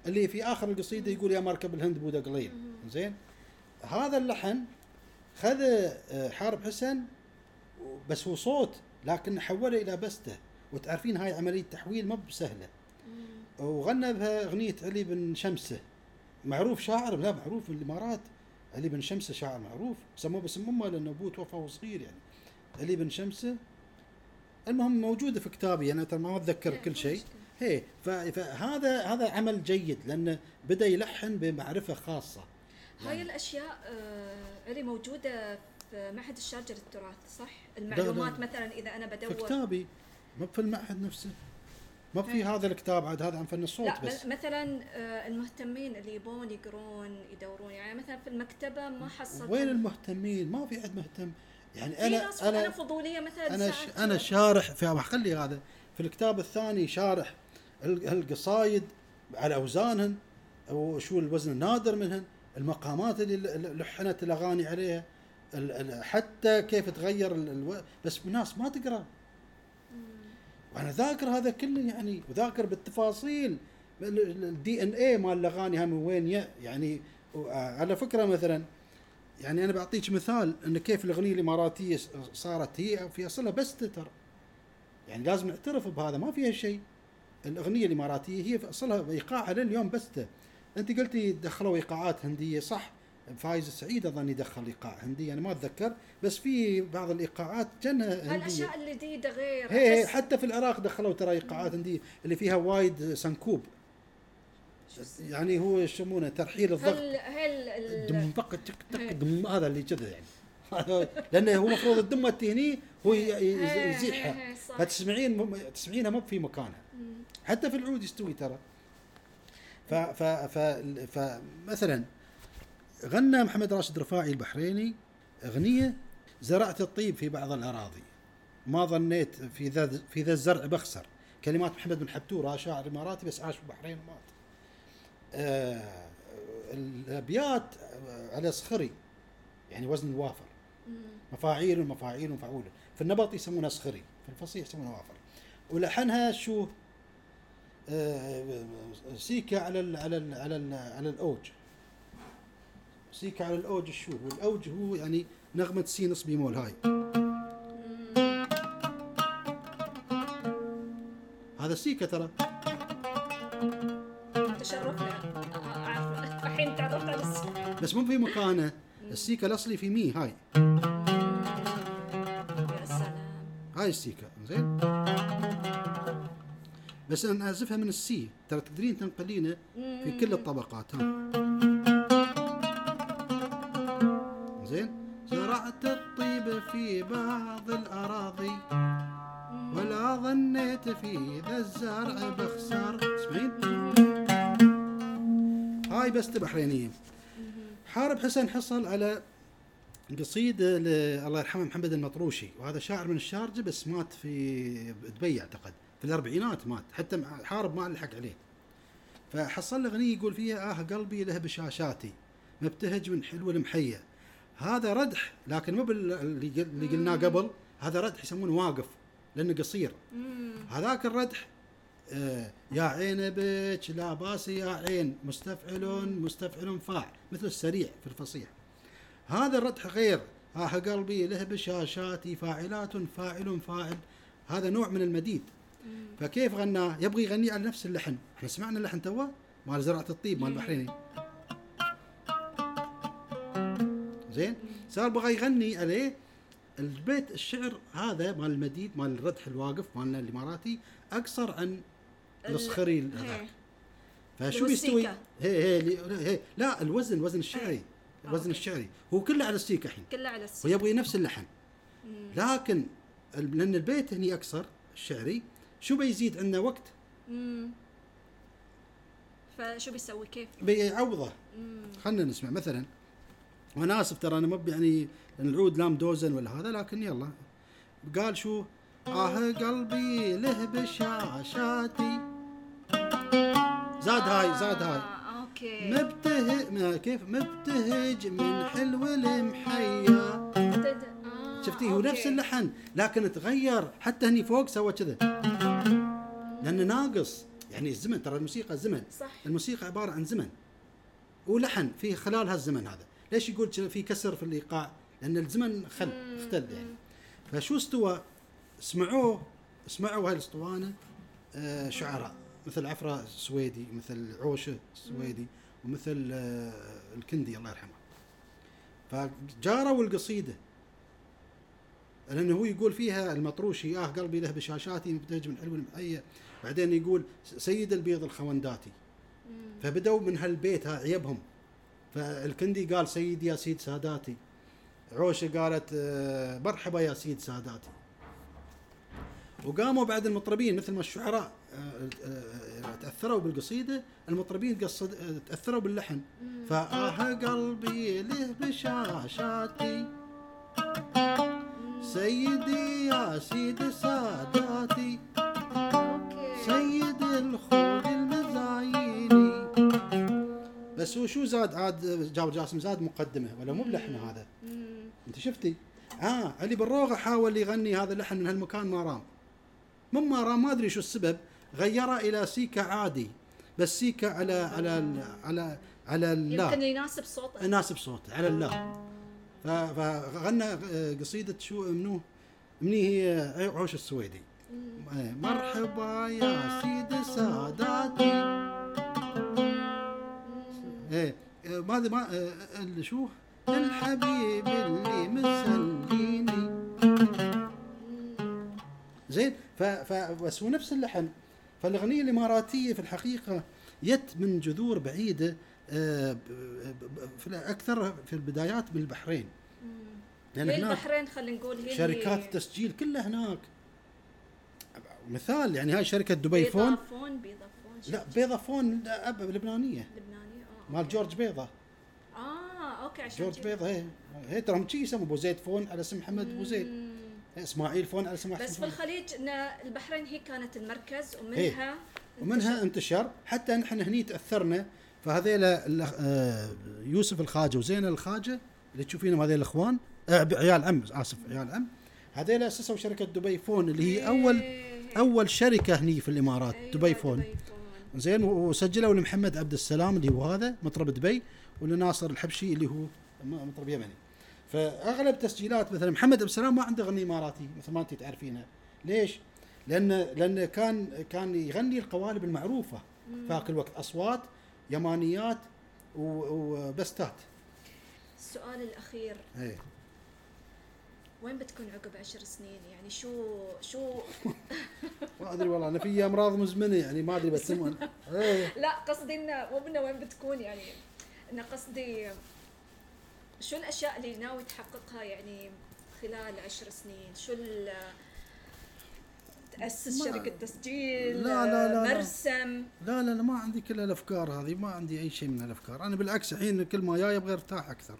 اللي في آخر القصيدة يقول يا مركب الهند بودا قليل زين؟ هذا اللحن خذ آه، حارب حسن بس هو صوت لكن حوله إلى بسته. وتعرفين هاي عملية تحويل ما بسهلة. وغنى بها أغنية علي بن شمسة. معروف شاعر؟ لا معروف في الإمارات. علي بن شمسة شاعر معروف. سموه باسم امه لأنه أبوه توفى وهو صغير يعني. علي بن شمسة. المهم موجودة في كتابي أنا ترى ما أتذكر إيه، كل شيء. هي فهذا هذا عمل جيد لأنه بدأ يلحن بمعرفة خاصة. هاي يعني. الأشياء آه علي موجودة في معهد الشارجه للتراث صح؟ المعلومات مثلا إذا أنا في بدور كتابي ما في المعهد نفسه. ما في هذا الكتاب عاد هذا عن فن الصوت لا بس. مثلا آه المهتمين اللي يبون يقرون يدورون يعني مثلا في المكتبة ما حصلت وين المهتمين؟ ما في حد مهتم. يعني أنا ناس أنا, فضولية مثلا أنا ش... أنا شارح في خلي هذا. في الكتاب الثاني شارح ال- القصايد على أوزانهن وشو الوزن النادر منهن المقامات اللي لحنت الأغاني عليها حتى كيف تغير ال... ألو... بس الناس ما تقرأ. وأنا ذاكر هذا كله يعني وذاكر بالتفاصيل. الدي ان اي مال الأغاني هم وين يعني على فكرة مثلا يعني أنا بعطيك مثال إن كيف الأغنية الإماراتية صارت هي في أصلها بس تتر. يعني لازم نعترف بهذا ما فيها شيء. الأغنية الإماراتية هي في أصلها إيقاعها لليوم بسته أنت قلتي دخلوا إيقاعات هندية صح. فايز السعيد أظن يدخل ايقاع هندي أنا ما أتذكر بس في بعض الإيقاعات جنها هنديه الأشياء الجديدة غير هي حتى في العراق دخلوا ترى إيقاعات هنديه اللي فيها وايد سنكوب. يعني هو يسمونه ترحيل الضغط. هل هل دم تك تك. دم هذا اللي كذا يعني. لأنه هو المفروض الدمه تهني هو يزيحها. فتسمعين تسمعينها مو في مكانها. حتى في العود يستوي ترى. ف ف ف فمثلا غنى محمد راشد رفاعي البحريني أغنية زرعت الطيب في بعض الأراضي. ما ظنيت في ذا في ذا الزرع بخسر. كلمات محمد بن حبتور هذا شاعر اماراتي بس عاش في البحرين ومات. آه الأبيات على صخري. يعني وزن الوافر. مفاعيل ومفاعيل ومفعول في النبط يسمونها صخري في الفصيح يسمونها وافر. ولحنها شو؟ آه، سيكا على ال على ال على ال على الأوج. سيكا على الأوج شو والاوج هو يعني نغمة سي نص بيمول هاي. هذا سيكا ترى. تشرفنا. اعرف الحين تعرفت على الس- بس. مو في مكانه. السيكا الأصلي في مي هاي. يا سلام. هاي السيكا زين؟ بس أنا أعزفها من السي. ترى تقدرين تنقلينه في كل الطبقات ها. زين؟ زرعت الطيب في بعض الأراضي ولا ظنيت في ذا الزرع بخسر تسمعين هاي بس بحرينيه حارب حسن حصل على قصيدة الله يرحمه محمد المطروشي. وهذا شاعر من الشارجة بس مات في دبي أعتقد. في الأربعينات مات. حتى حارب ما لحق عليه. فحصل له أغنية يقول فيها آه قلبي له بشاشاتي مبتهج من حلو المحية هذا ردح. لكن مو اللي قل- اللي قلناه قبل هذا ردح يسمونه واقف لأنه قصير. هذاك الردح آه يا عين بك لا باس يا عين مستفعل مستفعل فاعل مثل السريع في الفصيح. هذا الردح غير. آه قلبي له بشاشاتي فاعلات فاعل فاعل. هذا نوع من المديد. فكيف غناه؟ يبغى يغني على نفس اللحن. إحنا سمعنا اللحن توا؟ مال زراعة الطيب مال البحريني زين؟ صار بغى يغني عليه البيت الشعر هذا مال المديد مال الردح الواقف مالنا الإماراتي أقصر عن ال- الصخري. هذاك. فشو بيستوي. هي هي, هي لا الوزن الوزن الشعري الوزن أوكي. الشعري. هو كله على السيكا الحين. كله على السي ويبغي نفس اللحن. لكن ال- لأن البيت هني أقصر الشعري شو بيزيد عندنا وقت؟ مم. فشو بيسوي؟ كيف؟ بيعوضه. مم. خلينا نسمع. مثلا وأنا اسف ترى أنا مو يعني العود لام دوزن ولا هذا لكن يلا. قال شو؟ آه قلبي له بشاشاتي. زاد هاي زاد هاي. آه، أوكي. مبتهج ما كيف؟ مبتهج من حلو المحيا آه، شفتي؟ هو. نفس اللحن لكن تغير. حتى هني فوق سوى كذا. لأنه ناقص. يعني الزمن ترى الموسيقى زمن. صح. الموسيقى عبارة عن زمن. ولحن في خلال هالزمن هذا. ليش يقول في كسر في الايقاع لأن الزمن خل اختل يعني. فشو استوى؟ سمعوه سمعوا هاي الأسطوانة آه شعراء. مثل عفرة السويدي مثل عوشة السويدي ومثل آه الكندي الله يرحمه. فجاروا القصيدة. لأنه هو يقول فيها المطروشي آه قلبي له بشاشاتي مبتهج من حلو المحيه بعدين يقول سيد البيض الخونداتي. مم. فبدوا من هالبيت ها عيبهم. فالكندي قال سيدي يا سيد ساداتي. عوشة قالت آه، مرحبا يا سيد ساداتي. وقاموا بعد المطربين مثل ما الشعراء آه، آه، تأثروا بالقصيدة المطربين قصد تأثروا باللحن. فآه قلبي له بشاشاتي. سيدي يا سيد ساداتي. سيد الخوج بس هو شو زاد؟ عاد جابر جاسم زاد مقدمة ولا مو بلحنه هذا. أنت شفتي؟ آه علي بالروغه حاول يغني هذا اللحن من هالمكان ما رام. من ما رام ما أدري شو السبب. غيره إلى سيكا عادي بس سيكا على على ال- على على اللا يمكن يناسب صوته. يناسب صوته على اللا ف- فغنى آه، قصيدة شو منو؟ مني هي عوش السويدي. إيه، مرحبا يا سيد ساداتي. إيه آه، ما آه، اللي شو؟ الحبيب اللي مسليني. زين ف, ف بس هو نفس اللحن. فالأغنية الإماراتية في الحقيقة يت من جذور بعيدة أكثر في البدايات من البحرين. لأن هناك البحرين خلينا نقول هي شركات التسجيل كلها هناك. مثال يعني هاي شركة دبي فون. بيضافون بيضافون لا بيضا فون لا، أب لبنانية. لبناني آه مال جورج بيضة آه أوكي عشان جورج. بيضة هي هي ترى هم شي يسموا أبو زيد فون على اسم محمد أبو زيد. إسماعيل فون على اسم احسن بس في فون. الخليج إن البحرين هي كانت المركز إيه. ومنها ومنها انتشر حتى نحن هني تأثرنا فهذيلا آه، يوسف الخاجة وزين الخاجة اللي تشوفينهم هذيل الإخوان آه، عيال عم آسف عيال عم هذيل أسسوا شركة دبي فون اللي هي أول إيه. أول شركة هني في الإمارات أيوة، دبي فون زين وسجلوا لمحمد عبد السلام اللي هو هذا مطرب دبي ولناصر الحبشي اللي هو مطرب يمني. فأغلب تسجيلات مثلا محمد عبد السلام ما عنده غني إماراتي مثل ما انت تعرفينها ليش؟ لأن لأن كان كان يغني القوالب المعروفة هاك الوقت أصوات يمانيات وبستات السؤال الأخير. إيه. وين بتكون عقب عشر سنين؟ يعني شو شو؟ [LAUGHS] ما أدري والله أنا في امراض مزمنة يعني ما أدري بسمون إيه. [LAUGHS] لا قصدي إنه مو إنه وين بتكون يعني إنه قصدي شو الأشياء اللي ناوي تحققها يعني خلال عشر سنين؟ شو ما- شركة تسجيل لا- لا- لا- لا. مرسم؟ لا لا لا ما عندي كل الأفكار هذه ما عندي أي شيء من الأفكار. أنا بالعكس الحين كل ما جاي أبغى أرتاح أكثر.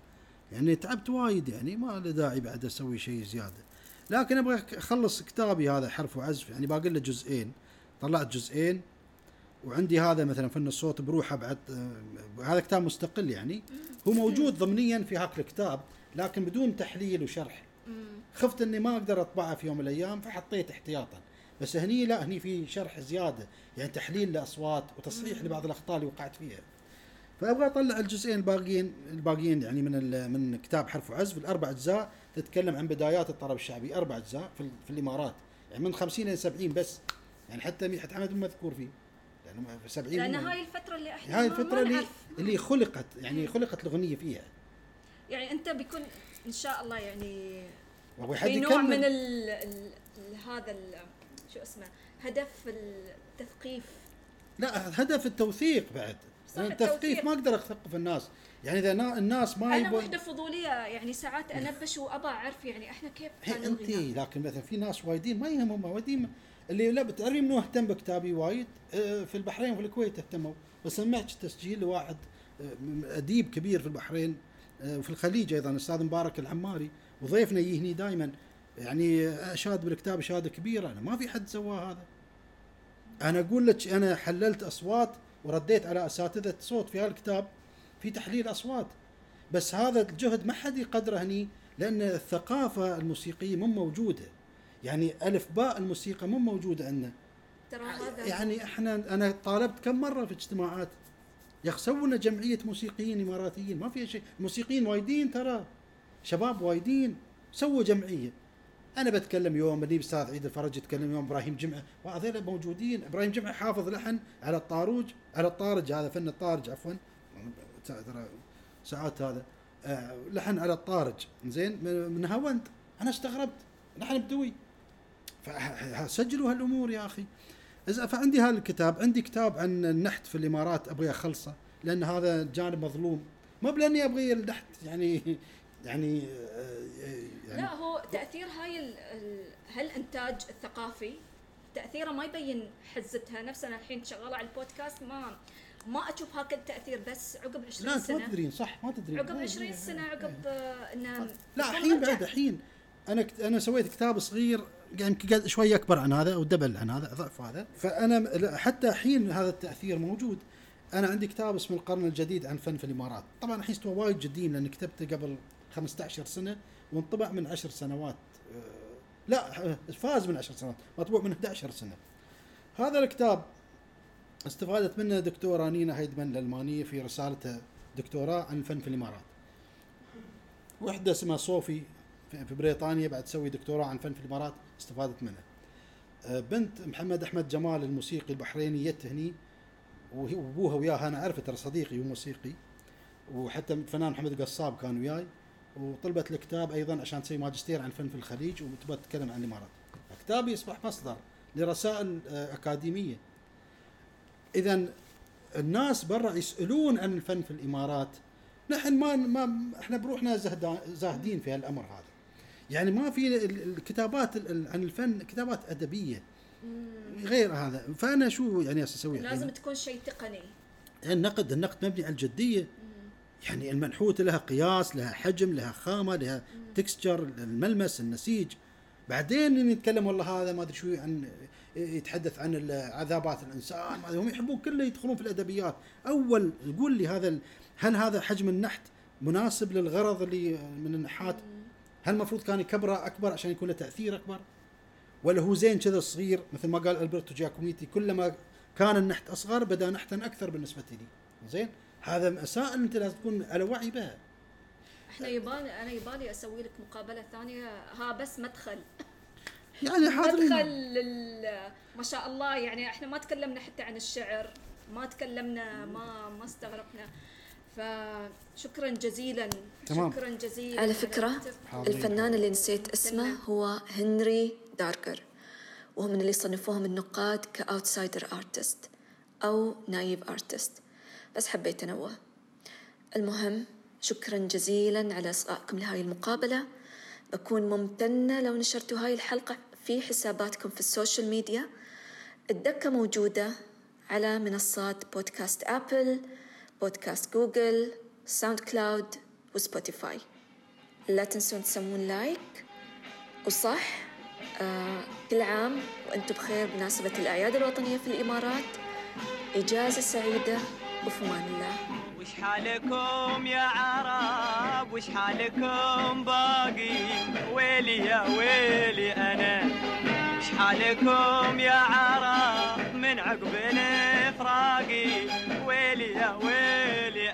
يعني تعبت وايد يعني ما له داعي بعد أسوي شيء زيادة. لكن أبغى أخلص كتابي هذا حرف وعزف يعني باقي له جزئين. طلعت جزئين وعندي هذا مثلا فن الصوت بروحه بعد آه، هذا كتاب مستقل يعني. هو موجود ضمنيا في هاك الكتاب لكن بدون تحليل وشرح. خفت إني ما أقدر أطبعه في يوم من الأيام فحطيت احتياطا. بس هني لا هني في شرح زيادة. يعني تحليل لأصوات وتصحيح لبعض الأخطاء اللي وقعت فيها. فأبغى أطلع الجزئين الباقيين الباقيين يعني من من كتاب حرف وعزف. الأربع أجزاء تتكلم عن بدايات الطرب الشعبي. أربع أجزاء في, في الإمارات. يعني من 50 إلى 70 بس. يعني حتى مدحت حمد مو مذكور فيه. لأنه في 70 لأن. هاي الفترة اللي إحنا هاي ما- الفترة ما اللي نعرف. اللي خلقت. يعني خلقت الأغنية فيها. يعني أنت بيكون إن شاء الله يعني في نوع من ال ال هذا ال شو اسمه؟ هدف التثقيف. لا هدف التوثيق بعد. التثقيف التوثيق. ما أقدر اثقف الناس. يعني إذا نا- الناس ما أنا يبون وحده فضولية يعني ساعات أنبش وابى أعرف يعني إحنا كيف انت لكن مثلا في ناس وايدين ما يهمهم وايدين اللي لا بتعرفي منو اهتم بكتابي وايد؟ آه، في البحرين وفي الكويت اهتموا. بس سمعت تسجيل لواحد آه، أديب كبير في البحرين آه، وفي الخليج أيضا الاستاذ مبارك العماري. وضيفنا يجي هني دائما يعني أشاد بالكتاب شهاده كبيرة. أنا ما في حد سوى هذا. أنا أقول لك أنا حللت أصوات ورديت على أساتذة صوت في هالكتاب في تحليل أصوات. بس هذا الجهد ما حد يقدره هني لأن الثقافة الموسيقية مو موجودة. يعني ألف باء الموسيقى مو موجودة عندنا. ترى هذا يعني إحنا أنا طالبت كم مرة في اجتماعات. يا أخي سووا لنا جمعية موسيقيين إماراتيين ما في شيء. الموسيقيين وايدين ترى شباب وايدين سووا جمعية. أنا بتكلم يوم اللي أستاذ عيد الفرج يتكلم يوم إبراهيم جمعة. وهذول موجودين. إبراهيم جمعة حافظ لحن على الطاروج على الطارج هذا فن الطارج عفوا. ساعات هذا. آه، لحن على الطارج. زين من هاوند أنا استغربت. لحن بدوي. فسجلوا هالأمور يا أخي. فعندي هذا الكتاب عندي كتاب عن النحت في الإمارات أبغي أخلصه لأن هذا جانب مظلوم. ما بلأني أبغي النحت يعني يعني آه، يعني لا هو تأثير هاي ال- ال- هالإنتاج الثقافي تأثيره ما يبين حزتها. نفس أنا الحين شغالة على البودكاست ما ما أشوف هاك التاثير بس عقب 20 لا أنت ما سنة. تدرين صح ما تدرين. عقب إيه، 20 إيه، سنة. عقب آه، إنه لا الحين. بعد الحين أنا كت- أنا سويت كتاب صغير يعني يمكن قد- شوي اكبر عن هذا أو دبل عن هذا ضعف هذا. فأنا لا، حتى الحين هذا التأثير موجود. أنا عندي كتاب اسمه القرن الجديد عن فن في الإمارات. طبعا الحين استوى وايد جديد لأن كتبته قبل 15 سنة. وانطبع من 10 سنوات آه، لا آه، فاز من 10 سنوات مطبوع من 11 سنة. هذا الكتاب استفادت منه دكتورة نينا هيدمان الألمانية في رسالتها دكتوراه عن الفن في الإمارات. وحدة اسمها صوفي في بريطانيا بعد تسوي دكتوراه عن الفن في الإمارات استفادت منها آه، بنت محمد أحمد جمال الموسيقي البحريني جت هني وأبوها وياها أنا أعرفه ترى صديقي وموسيقي وحتى الفنان محمد قصاب كان وياي. وطلبت الكتاب أيضا عشان تسوي ماجستير عن الفن في الخليج وتبغى تتكلم عن الإمارات. كتابي يصبح مصدر لرسائل آه، أكاديمية. اذا الناس برا يسألون عن الفن في الإمارات نحن ما ما إحنا بروحنا زاهدين في هالأمر هذا. يعني ما في ال- ال- الكتابات ال- ال- عن الفن كتابات أدبية غير هذا فأنا شو يعني أسوي؟ لازم تكون شيء تقني النقد النقد مبني على الجدية يعني المنحوت لها قياس لها حجم لها خامة لها تكستشر الملمس النسيج. بعدين نتكلم والله هذا ما أدري شو عن يتحدث عن عذابات الإنسان هم يحبون كله يدخلون في الأدبيات. أول قول لي هذا هل هذا حجم النحت مناسب للغرض اللي من النحات؟ هل المفروض كان يكبره أكبر عشان يكون له تأثير أكبر؟ ولا هو زين كذا صغير مثل ما قال ألبرتو جاكوميتي كلما كان النحت أصغر بدا نحتا أكثر بالنسبة لي. زين؟ هذا مسائل أنت لازم تكون على وعي بها. إحنا يبالي أنا يبالي أسوي لك مقابلة ثانية. ها بس مدخل. يعني حاضرين. مدخل لل- ما شاء الله. يعني إحنا ما تكلمنا حتى عن الشعر. ما تكلمنا ما ما استغرقنا. فشكرا جزيلا. تمام. شكرا جزيلا. على فكرة حاضرين. الفنان اللي نسيت اسمه هو هنري دارجر. وهو من اللي صنفوهم النقاد ك outsider artist أو naive artist بس حبيت أنوه. المهم شكرا جزيلا على إصغائكم لهاي المقابلة. بكون ممتنة لو نشرتوا هاي الحلقة في حساباتكم في ال social media. الدكة موجودة على منصات بودكاست Apple بودكاست Google SoundCloud و Spotify لا تنسون تسوون like وصح آه كل عام وأنتم بخير بمناسبة الأعياد الوطنية في الإمارات. إجازة سعيدة. وفي أمان الله. وش حالكم يا عرب؟ وش حالكم باقي؟ ويلي يا ويلي أنا. وش حالكم يا عرب؟ من عقب الافراقي ويلي يا ويلي